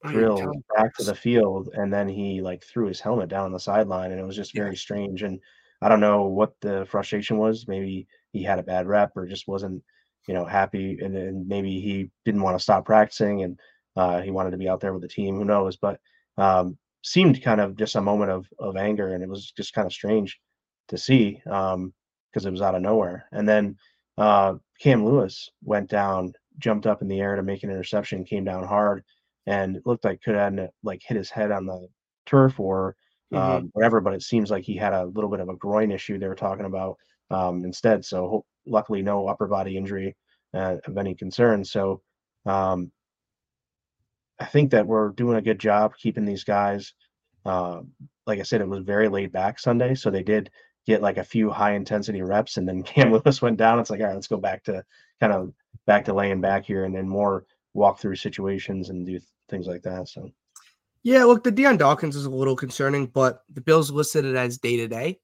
Oh, drill back to the field, and then he like threw his helmet down the sideline, and it was just Yeah. very strange. And I don't know what the frustration was. Maybe he had a bad rep or just wasn't, you know, happy, and then maybe he didn't want to stop practicing, and uh, he wanted to be out there with the team. Who knows? But um, seemed kind of just a moment of of anger, and it was just kind of strange to see um, because it was out of nowhere. And then uh, Cam Lewis went down, jumped up in the air to make an interception, came down hard, and looked like could have like hit his head on the turf or Mhm. um, whatever. But it seems like he had a little bit of a groin issue they were talking about um, instead. So luckily, no upper body injury uh, of any concern. So um, I think that we're doing a good job keeping these guys. Uh, like I said, it was very laid back Sunday, so they did get like a few high intensity reps, and then [LAUGHS] Cam Lewis went down. It's like, all right, let's go back to kind of back to laying back here, and then more walk through situations and do th- things like that. So Yeah, look, the Dion Dawkins is a little concerning, but the Bills listed it as day to day,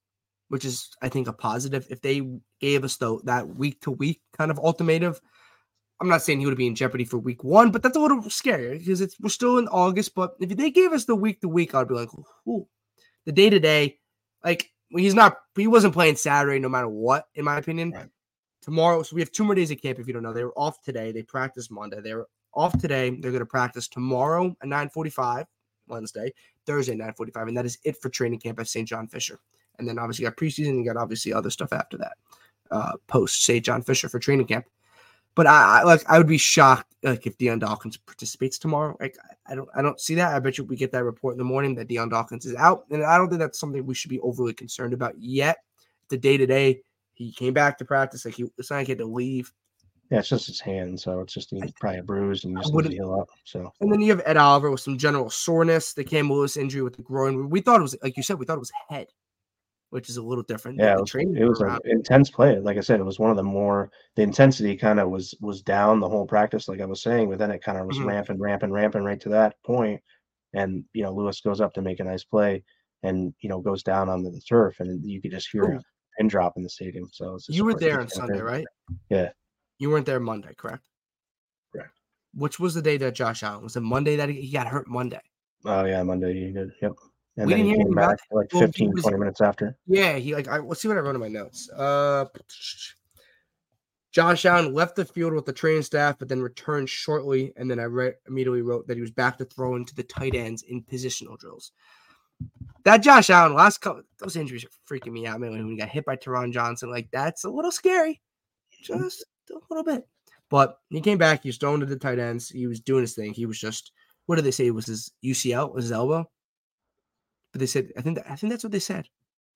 which is, I think, a positive. If they gave us though that week to week kind of ultimatum, I'm not saying he would be in jeopardy for week one, but that's a little scary because it's we're still in August. But if they gave us the week to week, I'd be like, ooh, the day to day, like he's not, he wasn't playing Saturday no matter what, in my opinion. Right. Tomorrow, so we have two more days of camp. If you don't know, they were off today. They practiced Monday. They were off today. They're going to practice tomorrow at 9:45 Wednesday, Thursday 9:45, and that is it for training camp at St. John Fisher. And then obviously you got preseason. You got obviously other stuff after that. Uh, post St. John Fisher for training camp. But I, I like I would be shocked like if Dion Dawkins participates tomorrow. Like I, I don't I don't see that. I bet you we get that report in the morning that Dion Dawkins is out, and I don't think that's something we should be overly concerned about yet. The day to day, he came back to practice. Like he, it's not like he had to leave. yeah, it's just his hand, so it's just he's probably a bruise and just to heal up. So And then you have Ed Oliver with some general soreness. The Cam Lewis injury with the groin. We thought it was like you said. We thought it was head, which is a little different. yeah, it was, it was an intense play. Like I said, it was one of the more the intensity kind of was was down the whole practice, like I was saying, but then it kind of was Mhm. ramping, ramping, ramping right to that point. And you know, Lewis goes up to make a nice play and you know goes down on the turf and you could just hear Ooh. a pin drop in the stadium. So it's You were there on Sunday, right? Yeah. You weren't there Monday, correct? Correct. Which was the day that Josh Allen was it Monday that he got hurt Monday? Oh yeah, Monday he did. Yep. And We then didn't he hear came back like Well, 15, was- 20 minutes after. Yeah, he like I let's see what I wrote in my notes. Uh [SNIFFS] Josh Allen left the field with the training staff, but then returned shortly. And then I re- immediately wrote that he was back to throwing to the tight ends in positional drills. That Josh Allen last couple those injuries are freaking me out. Man, when he got hit by Taron Johnson, like that's a little scary, just a little bit. But he came back. He was throwing to the tight ends. He was doing his thing. He was just what did they say? It was his UCL, was his elbow. But they said I think that, I think that's what they said.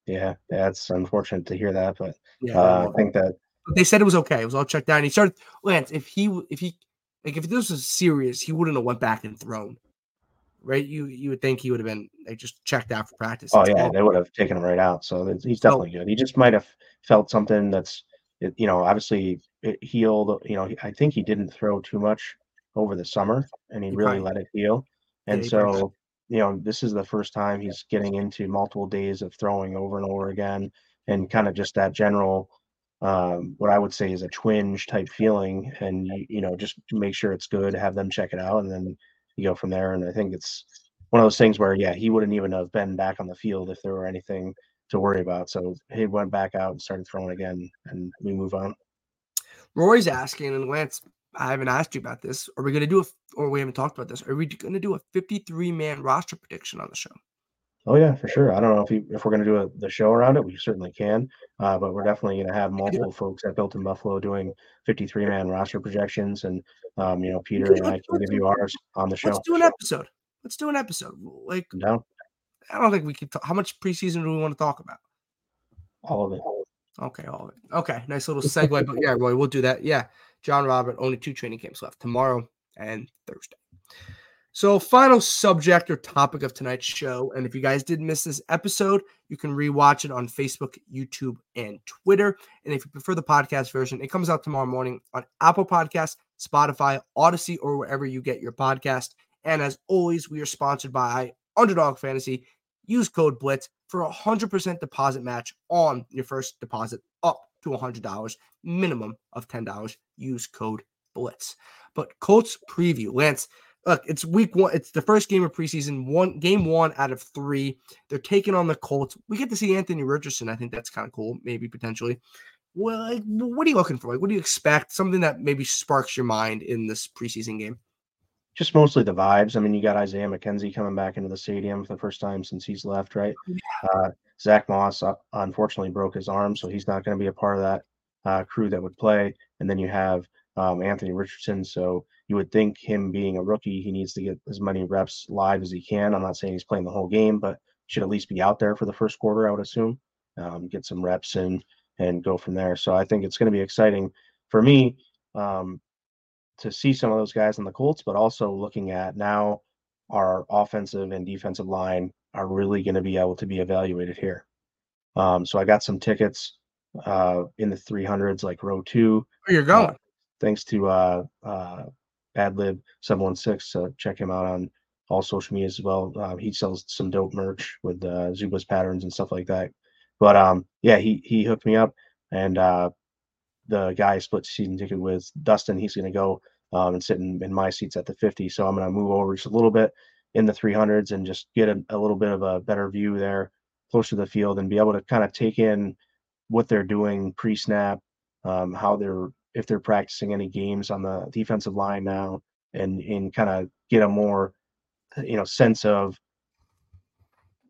Yeah, yeah, it's unfortunate to hear that, but Yeah, uh, I think that But they said it was okay. It was all checked out. And he started Lance. If he if he like if this was serious, he wouldn't have went back and thrown. Right? You you would think he would have been like just checked out for practice. Oh It's yeah, they would have taken him right out. So he's definitely good. He just might have felt something that's, you know, obviously it healed. You know, I think he didn't throw too much over the summer, and he He really probably- let it heal. Yeah, And probably- so you know, this is the first time he's getting into multiple days of throwing over and over again, and kind of just that general, um, what I would say is a twinge type feeling, and you, you know, just make sure it's good, have them check it out, and then you go from there. And I think it's one of those things where, yeah, he wouldn't even have been back on the field if there were anything to worry about. So he went back out and started throwing again, and we move on. Roy's asking, and Lance, I haven't asked you about this. Are we going to do a, or we haven't talked about this? Are we going to do a 53 man roster prediction on the show? Oh yeah, for sure. I don't know if we, if we're going to do a, the show around it. We certainly can, uh, but we're definitely going to have multiple folks at Built in Buffalo doing 53 man roster projections, and um, you know Peter and I can give you ours on the show. Let's do an episode. Let's do an episode. Like, no, I don't think we can. Talk, how much preseason do we want to talk about? All of it. Okay, all of it. Okay, nice little segue. but [LAUGHS] yeah, Roy, we'll do that. Yeah, John Robert. Only two training camps left tomorrow and Thursday. So, final subject or topic of tonight's show. And if you guys did miss this episode, you can rewatch it on Facebook, YouTube, and Twitter. And if you prefer the podcast version, it comes out tomorrow morning on Apple Podcasts, Spotify, Odyssey, or wherever you get your podcast. And as always, we are sponsored by Underdog Fantasy. Use code BLITZ for a 100% deposit match on your first deposit up to $100, minimum of $10. Use code BLITZ. But Colts preview, Lance. Look, it's week one. It's the first game of preseason. One game one out of three. They're taking on the Colts. We get to see Anthony Richardson. I think that's kind of cool, maybe potentially. Well, like, what are you looking for? Like, what do you expect? Something that maybe sparks your mind in this preseason game just mostly the vibes. I mean, you got Isaiah McKenzie coming back into the stadium for the first time since he's left, right? Uh, Zach Moss uh, unfortunately broke his arm, so he's not going to be a part of that uh, crew that would play. And then you have um, Anthony Richardson. So you would think him being a rookie, he needs to get as many reps live as he can. I'm not saying he's playing the whole game, but should at least be out there for the first quarter, I would assume. Um, get some reps in and go from there. So I think it's going to be exciting for me. Um, to see some of those guys in the Colts, but also looking at now our offensive and defensive line are really going to be able to be evaluated here. Um, so I got some tickets uh, in the 300s, like row two. Where you're going? Uh, thanks to uh, uh, Adlib 716. So check him out on all social media as well. Uh, he sells some dope merch with uh, Zubaz patterns and stuff like that. But um, yeah, he he hooked me up, and uh, the guy I split season ticket with Dustin. He's going to go um, and sit in, in, my seats at the 50. So I'm going to move over just a little bit in the 300s and just get a, a little bit of a better view there, closer to the field, and be able to kind of take in what they're doing pre-snap, um, how they're if they're practicing any games on the defensive line now, and and kind of get a more you know sense of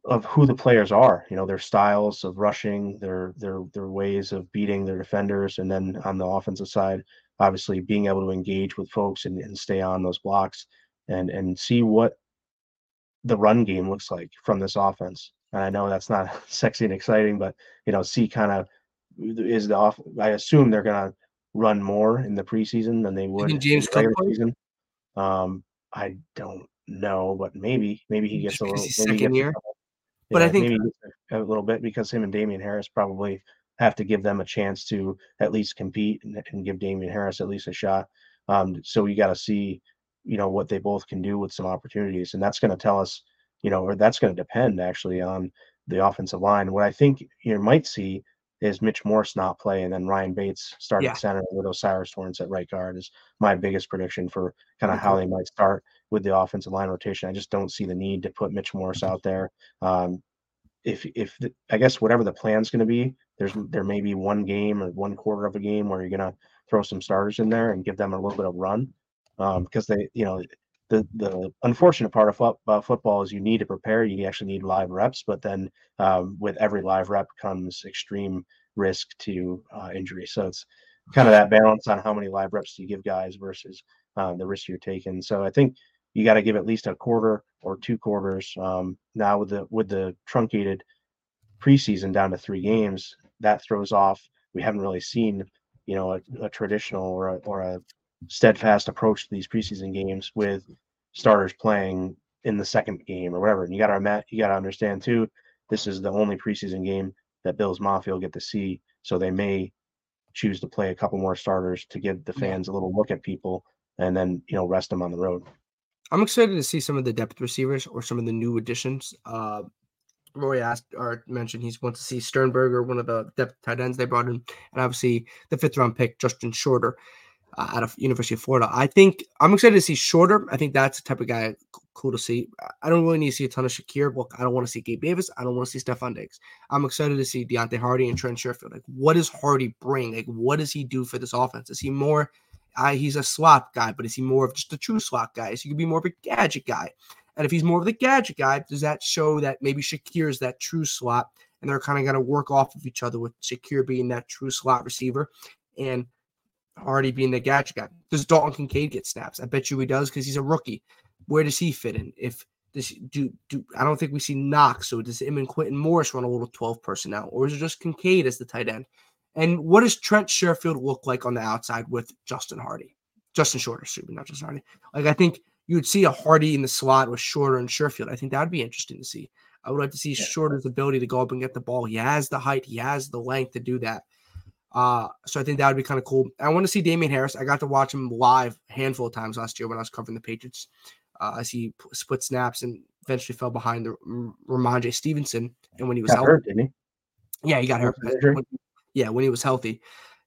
of who the players are, you know, their styles of rushing, their their their ways of beating their defenders, and then on the offensive side, obviously being able to engage with folks and, and stay on those blocks and and see what the run game looks like from this offense. And I know that's not [LAUGHS] sexy and exciting, but you know, see kind of is the off. I assume they're gonna run more in the preseason than they would in James the season. Um, I don't know, but maybe maybe he gets a little second year. But I think a, a little bit because him and Damien Harris probably have to give them a chance to at least compete and, and give Damien Harris at least a shot. Um, so you got to see, you know, what they both can do with some opportunities, and that's going to tell us, you know, or that's going to depend actually on the offensive line. What I think you might see is Mitch Morse not play, and then Ryan Bates start yeah. at center with O'Cyrus Torrence at right guard is my biggest prediction for kind of how they might start with the offensive line rotation. I just don't see the need to put Mitch Morse out there. Um, if if the, I guess whatever the plan's going to be, there's there may be one game or one quarter of a game where you're going to throw some starters in there and give them a little bit of run um, because they you know the the unfortunate part of fo- football is you need to prepare. You actually need live reps, but then um, with every live rep comes extreme risk to uh, injury. So it's kind of that balance on how many live reps do you give guys versus uh, the risk you're taking. So I think you got to give at least a quarter or two quarters. Um, now with the with the truncated preseason down to three games, that throws off. We haven't really seen, you know, a, a traditional or a, or a steadfast approach to these preseason games with starters playing in the second game or whatever. And you got to you got to understand too, this is the only preseason game that Bills Mafia will get to see, so they may choose to play a couple more starters to give the fans a little look at people and then you know rest them on the road. I'm excited to see some of the depth receivers or some of the new additions. Uh, Roy asked or mentioned he wants to see Sternberger, one of the depth tight ends they brought in, and obviously the fifth round pick Justin Shorter uh, out of University of Florida. I think I'm excited to see Shorter. I think that's the type of guy cool to see. I don't really need to see a ton of Shakir. Look, I don't want to see Gabe Davis. I don't want to see Stefon Diggs. I'm excited to see Deonte Harty and Trent Sherfield. Like, what does Harty bring? Like, what does he do for this offense? Is he more? Uh, he's a slot guy, but is he more of just a true slot guy? Is he could be more of a gadget guy? And if he's more of the gadget guy, does that show that maybe Shakir is that true slot and they're kind of going to work off of each other with Shakir being that true slot receiver and Harty being the gadget guy? Does Dalton Kincaid get snaps? I bet you he does because he's a rookie. Where does he fit in? If this do do I don't think we see Knox. So does him and Quintin Morris run a little 12 personnel, or is it just Kincaid as the tight end? And what does Trent Sherfield look like on the outside with Justin Hardy? Justin Shorter, excuse me, not Justin Hardy. Like I think you would see a Harty in the slot with Shorter and Sherfield. I think that would be interesting to see. I would like to see yeah. Shorter's ability to go up and get the ball. He has the height, he has the length to do that. Uh, so I think that would be kind of cool. I want to see Damien Harris. I got to watch him live a handful of times last year when I was covering the Patriots. Uh, as he split snaps and eventually fell behind the Rhamondre Stevenson. And when he was got hurt, didn't he? Yeah, he got hurt. Yeah, when he was healthy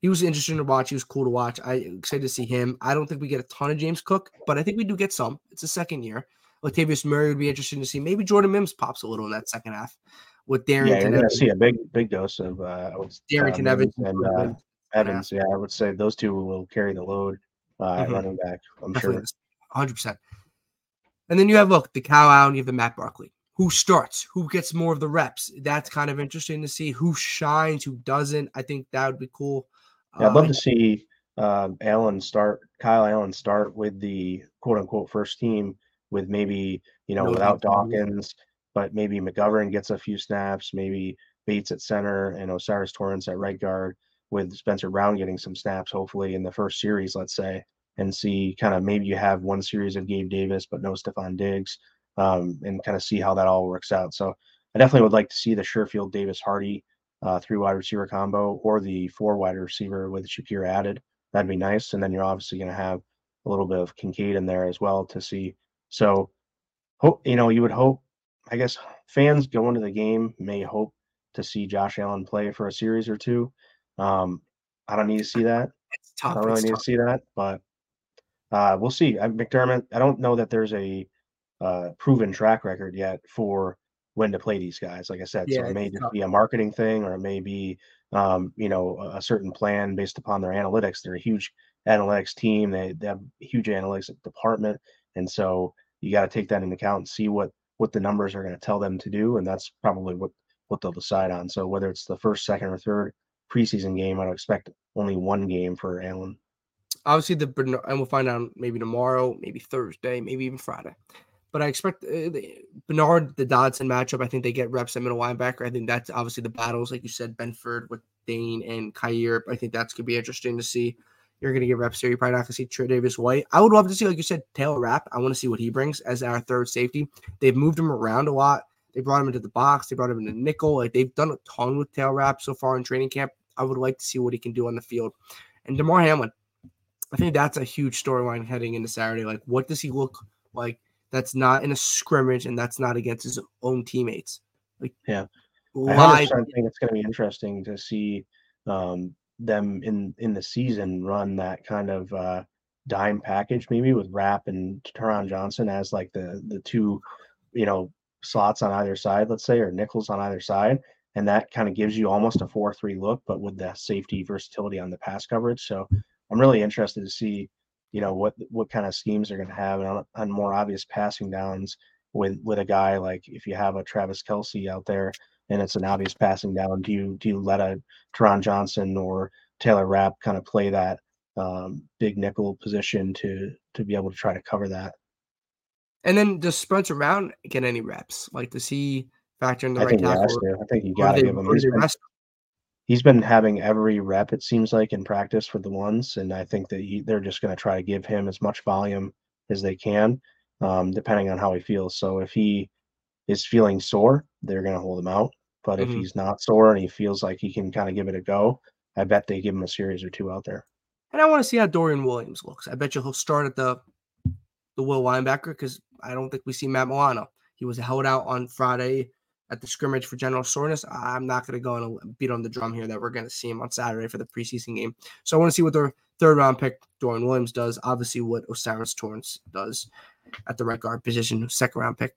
he was interesting to watch. He was cool to watch. I excited to see him. I don't think we get a ton of James Cook, but I think we do get some. It's a second year. Latavius Murray would be interesting to see. Maybe Jordan Mims pops a little in that second half with Darrynton. Yeah, you're going to see a big, big dose of uh, uh, Evans and uh, Evans. Yeah, I would say those two will carry the load uh, mm-hmm. running back. I'm Definitely. sure, hundred percent. And then you have look the Kyle Allen, you have the Matt Barkley. Who starts? Who gets more of the reps? That's kind of interesting to see. Who shines? Who doesn't? I think that would be cool. Yeah, I'd love to um, see um, Allen start, Kyle Allen start with the quote unquote first team with maybe, you know, no without Dawkins, but maybe McGovern gets a few snaps, maybe Bates at center and O'Cyrus Torrence at right guard with Spencer Brown getting some snaps, hopefully in the first series, let's say, and see kind of maybe you have one series of Gabe Davis, but no Stefon Diggs, um, and kind of see how that all works out. So I definitely would like to see the Sherfield Davis Harty uh, three wide receiver combo or the four wide receiver with Shakir added. That'd be nice. And then you're obviously going to have a little bit of Kincaid in there as well to see. So, hope you know you would hope. I guess fans going to the game may hope to see Josh Allen play for a series or two. Um, I don't need to see that. I don't really need tough. to see that, but uh, we'll see. I, McDermott. I don't know that there's a uh, proven track record yet for when to play these guys. Like I said, yeah, so it may just be a marketing thing, or it may be, um, you know, a certain plan based upon their analytics. They're a huge analytics team. They, they have a huge analytics department, and so you got to take that into account and see what what the numbers are going to tell them to do, and that's probably what what they'll decide on. So whether it's the first, second, or third preseason game, I'd expect only one game for Allen. Obviously, the and we'll find out maybe tomorrow, maybe Thursday, maybe even Friday. But I expect uh, Bernard, the Dodson matchup, I think they get reps at middle linebacker. I think that's obviously the battles, like you said, Benford with Dane and Kaiir. I think that's going to be interesting to see. You're going to get reps here. You're probably not going to see Tre'Davious White. I would love to see, like you said, Taylor Rapp. I want to see what he brings as our third safety. They've moved him around a lot. They brought him into the box. They brought him into nickel. Like they've done a ton with Taylor Rapp so far in training camp. I would like to see what he can do on the field. And Damar Hamlin, I think that's a huge storyline heading into Saturday. Like, what does he look like? That's not in a scrimmage and that's not against his own teammates. Like yeah, I think it's going to be interesting to see um, them in in the season run that kind of uh, dime package maybe with Rapp and Taron Johnson as like the the two you know slots on either side, let's say, or nickels on either side. And that kind of gives you almost a 4 3 look, but with the safety versatility on the pass coverage. So I'm really interested to see you know what what kind of schemes they're going to have on, on more obvious passing downs with with a guy like if you have a Travis Kelce out there and it's an obvious passing down, do you do you let a Taron Johnson or Taylor Rapp kind of play that um, big nickel position to to be able to try to cover that? And then does Spencer Brown get any reps? Like does he factor in the I right tackle? I think you got to give him he's been having every rep it seems like in practice for the ones and i think that he, they're just going to try to give him as much volume as they can um, depending on how he feels so if he is feeling sore they're going to hold him out but mm-hmm. if he's not sore and he feels like he can kind of give it a go i bet they give him a series or two out there and i want to see how dorian williams looks i bet you he'll start at the the will linebacker because I don't think we see Matt Milano. He was held out on Friday at the scrimmage for general soreness. I'm not going to go and beat on the drum here that we're going to see him on Saturday for the preseason game. So I want to see what their third round pick, Dorian Williams, does. Obviously, what O'Cyrus Torrence does at the right guard position, second round pick.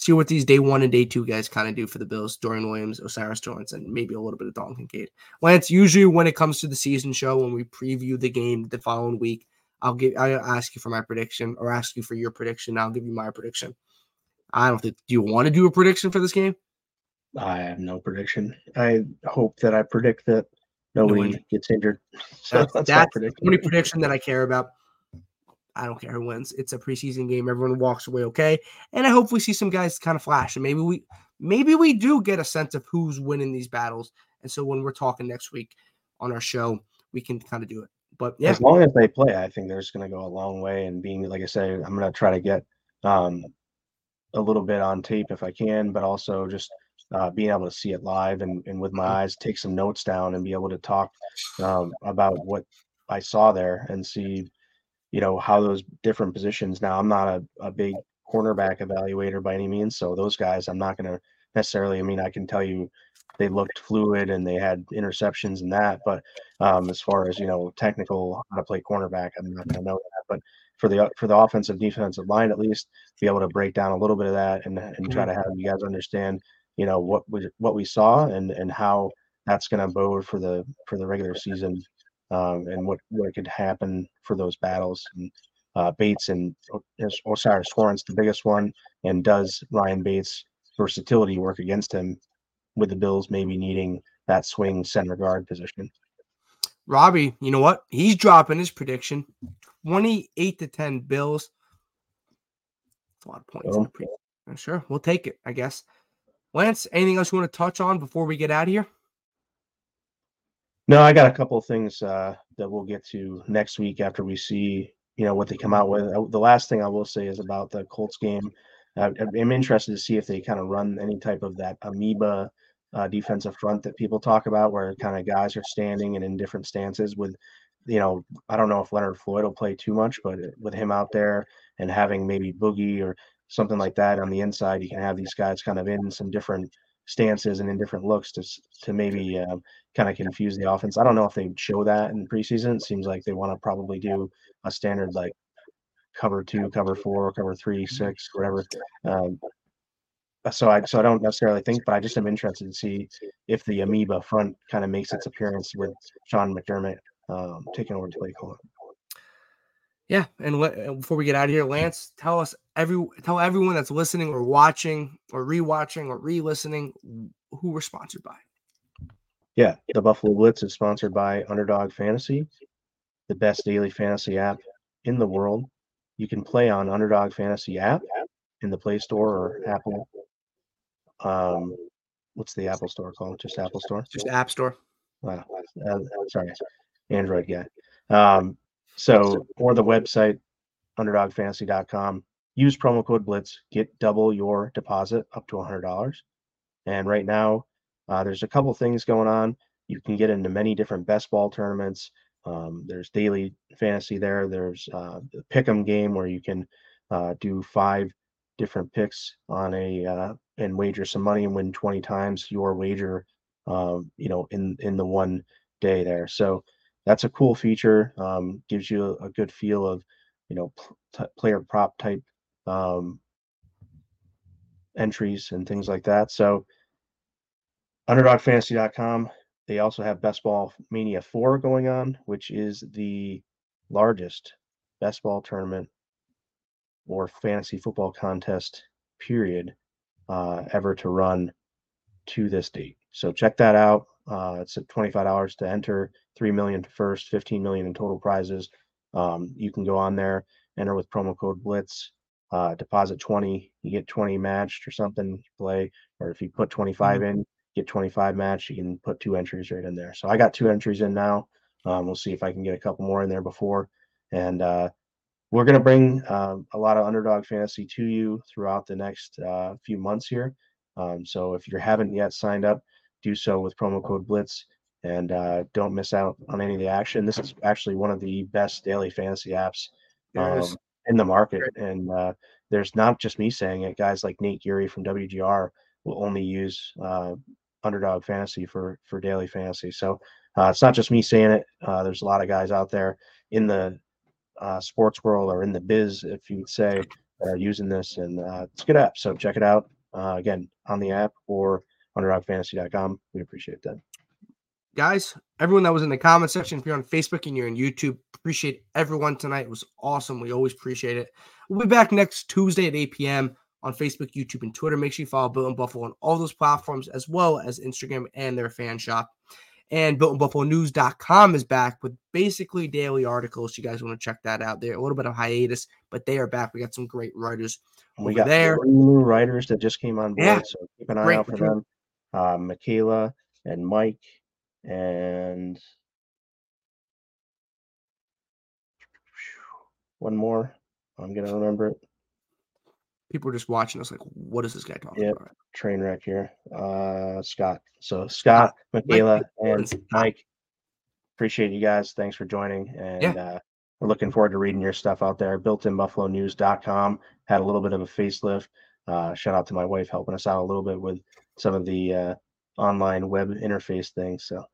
See what these day one and day two guys kind of do for the Bills. Dorian Williams, O'Cyrus Torrence, and maybe a little bit of Dalton Kincaid. Lance, usually when it comes to the season show, when we preview the game the following week, I'll give I'll ask you for my prediction or ask you for your prediction. I'll give you my prediction. I don't think. Do you want to do a prediction for this game? I have no prediction. I hope that I predict that nobody no gets injured. [LAUGHS] So that's, that's, that's the only prediction that I care about. I don't care who wins. It's a preseason game. Everyone walks away okay, and I hope we see some guys kind of flash, and maybe we maybe we do get a sense of who's winning these battles. And so when we're talking next week on our show, we can kind of do it. But yeah, as long as they play, I think they're just going to go a long way. And being like I say, I'm going to try to get um, a little bit on tape if I can, but also just uh, being able to see it live and, and with my mm-hmm. eyes, take some notes down and be able to talk um, about what I saw there and see, you know, how those different positions. Now, I'm not a, a big cornerback evaluator by any means. So those guys, I'm not going to necessarily, I mean, I can tell you they looked fluid and they had interceptions and that. But um, as far as, you know, technical, how to play cornerback, I'm not going to know that. But for the for the offensive defensive line at least be able to break down a little bit of that and, and try to mm-hmm. have you guys understand you know what we what we saw and and how that's going to bode for the for the regular season um, and what what could happen for those battles and uh, Bates and O'Cyrus Torrence the biggest one and does Ryan Bates versatility work against him with the Bills maybe needing that swing center guard position. Robbie, you know what? He's dropping his prediction 28 to 10 Bills. That's a lot of points. Oh. Sure, we'll take it, I guess. Lance, anything else you want to touch on before we get out of here? No, I got a couple of things uh, that we'll get to next week after we see, you know, what they come out with. Uh, the last thing I will say is about the Colts game. Uh, I'm interested to see if they kind of run any type of that amoeba uh, defensive front that people talk about, where kind of guys are standing and in different stances. With, you know, I don't know if Leonard Floyd will play too much, but with him out there and having maybe Boogie or something like that on the inside, you can have these guys kind of in some different stances and in different looks to to maybe uh, kind of confuse the offense. I don't know if they show that in preseason. It seems like they want to probably do a standard like cover two, cover four, cover three, six, whatever. Um, so I so I don't necessarily think, but I just am interested to see if the amoeba front kind of makes its appearance with Sean McDermott um, taking over play calling. Yeah, and before we get out of here, Lance, tell us every tell everyone that's listening or watching or rewatching or re-listening who we're sponsored by. Yeah, the Buffalo Blitz is sponsored by Underdog Fantasy, the best daily fantasy app in the world. You can play on Underdog Fantasy app in the Play Store or Apple. Um, what's the Apple Store called? Just Apple Store. Just App Store. Wow. Uh, sorry, Android guy. Um, so, or the website, underdogfantasy.com. Use promo code Blitz, get double your deposit up to $100. And right now, uh, there's a couple things going on. You can get into many different best ball tournaments. Um, there's daily fantasy there. There's uh, the pick'em game where you can uh, do five different picks on a uh, and wager some money and win 20 times your wager. Um, you know, in in the one day there. So that's a cool feature. Um, gives you a, a, good feel of, you know, player prop type um, entries and things like that. So, underdogfantasy.com. They also have Best Ball Mania 4 going on, which is the largest best ball tournament or fantasy football contest period uh, ever to run to this date. So check that out. Uh, it's at $25 to enter, 3 million to first, 15 million in total prizes. Um, you can go on there, enter with promo code Blitz, uh, deposit 20, you get 20 matched or something, play. Or if you put 25 mm-hmm. in, get 25 matched, you can put two entries right in there. So I got two entries in now. Um, we'll see if I can get a couple more in there before. And uh, we're going to bring uh, a lot of underdog fantasy to you throughout the next uh, few months here. Um, so if you haven't yet signed up, do so with promo code Blitz and uh, don't miss out on any of the action. This is actually one of the best daily fantasy apps. Um, in the market. And uh, there's not just me saying it. Guys like Nate Geary from WGR will only use uh, underdog fantasy for for daily fantasy. So uh, it's not just me saying it. Uh, there's a lot of guys out there in the uh, sports world or in the biz, if you would say, that are using this, and uh, it's a good app. So check it out uh, again on the app or underdogfantasy.com. We appreciate that. Guys, everyone that was in the comment section, if you're on Facebook and you're on YouTube, appreciate everyone tonight. It was awesome. We always appreciate it. We'll be back next Tuesday at 8 p.m. on Facebook, YouTube, and Twitter. Make sure you follow Built in Buffalo on all those platforms, as well as Instagram and their fan shop. And BuiltInBuffaloNews.com is back with basically daily articles. You guys want to check that out. There a little bit of hiatus, but they are back. We got some great writers we got there. new writers that just came on board, yeah. so keep an eye great. out for them. Uh, Michaela and Mike and one more. I'm gonna remember it. People are just watching us like, what is this guy talking yep. about? Train wreck here. Uh Scott. So Scott, Michaela, [LAUGHS] and Mike. Appreciate you guys. Thanks for joining. And yeah. uh we're looking forward to reading your stuff out there. Builtinbuffalonews.com had a little bit of a facelift. Uh, shout out to my wife helping us out a little bit with some of the uh, online web interface things. So,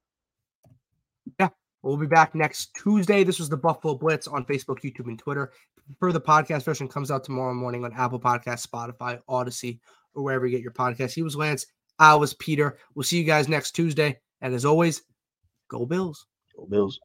yeah, we'll be back next Tuesday. This was the Buffalo Blitz on Facebook, YouTube, and Twitter. For the podcast version comes out tomorrow morning on Apple Podcast, Spotify, Odyssey, or wherever you get your podcast. He was Lance. I was Peter. We'll see you guys next Tuesday. And as always, go Bills. Go Bills.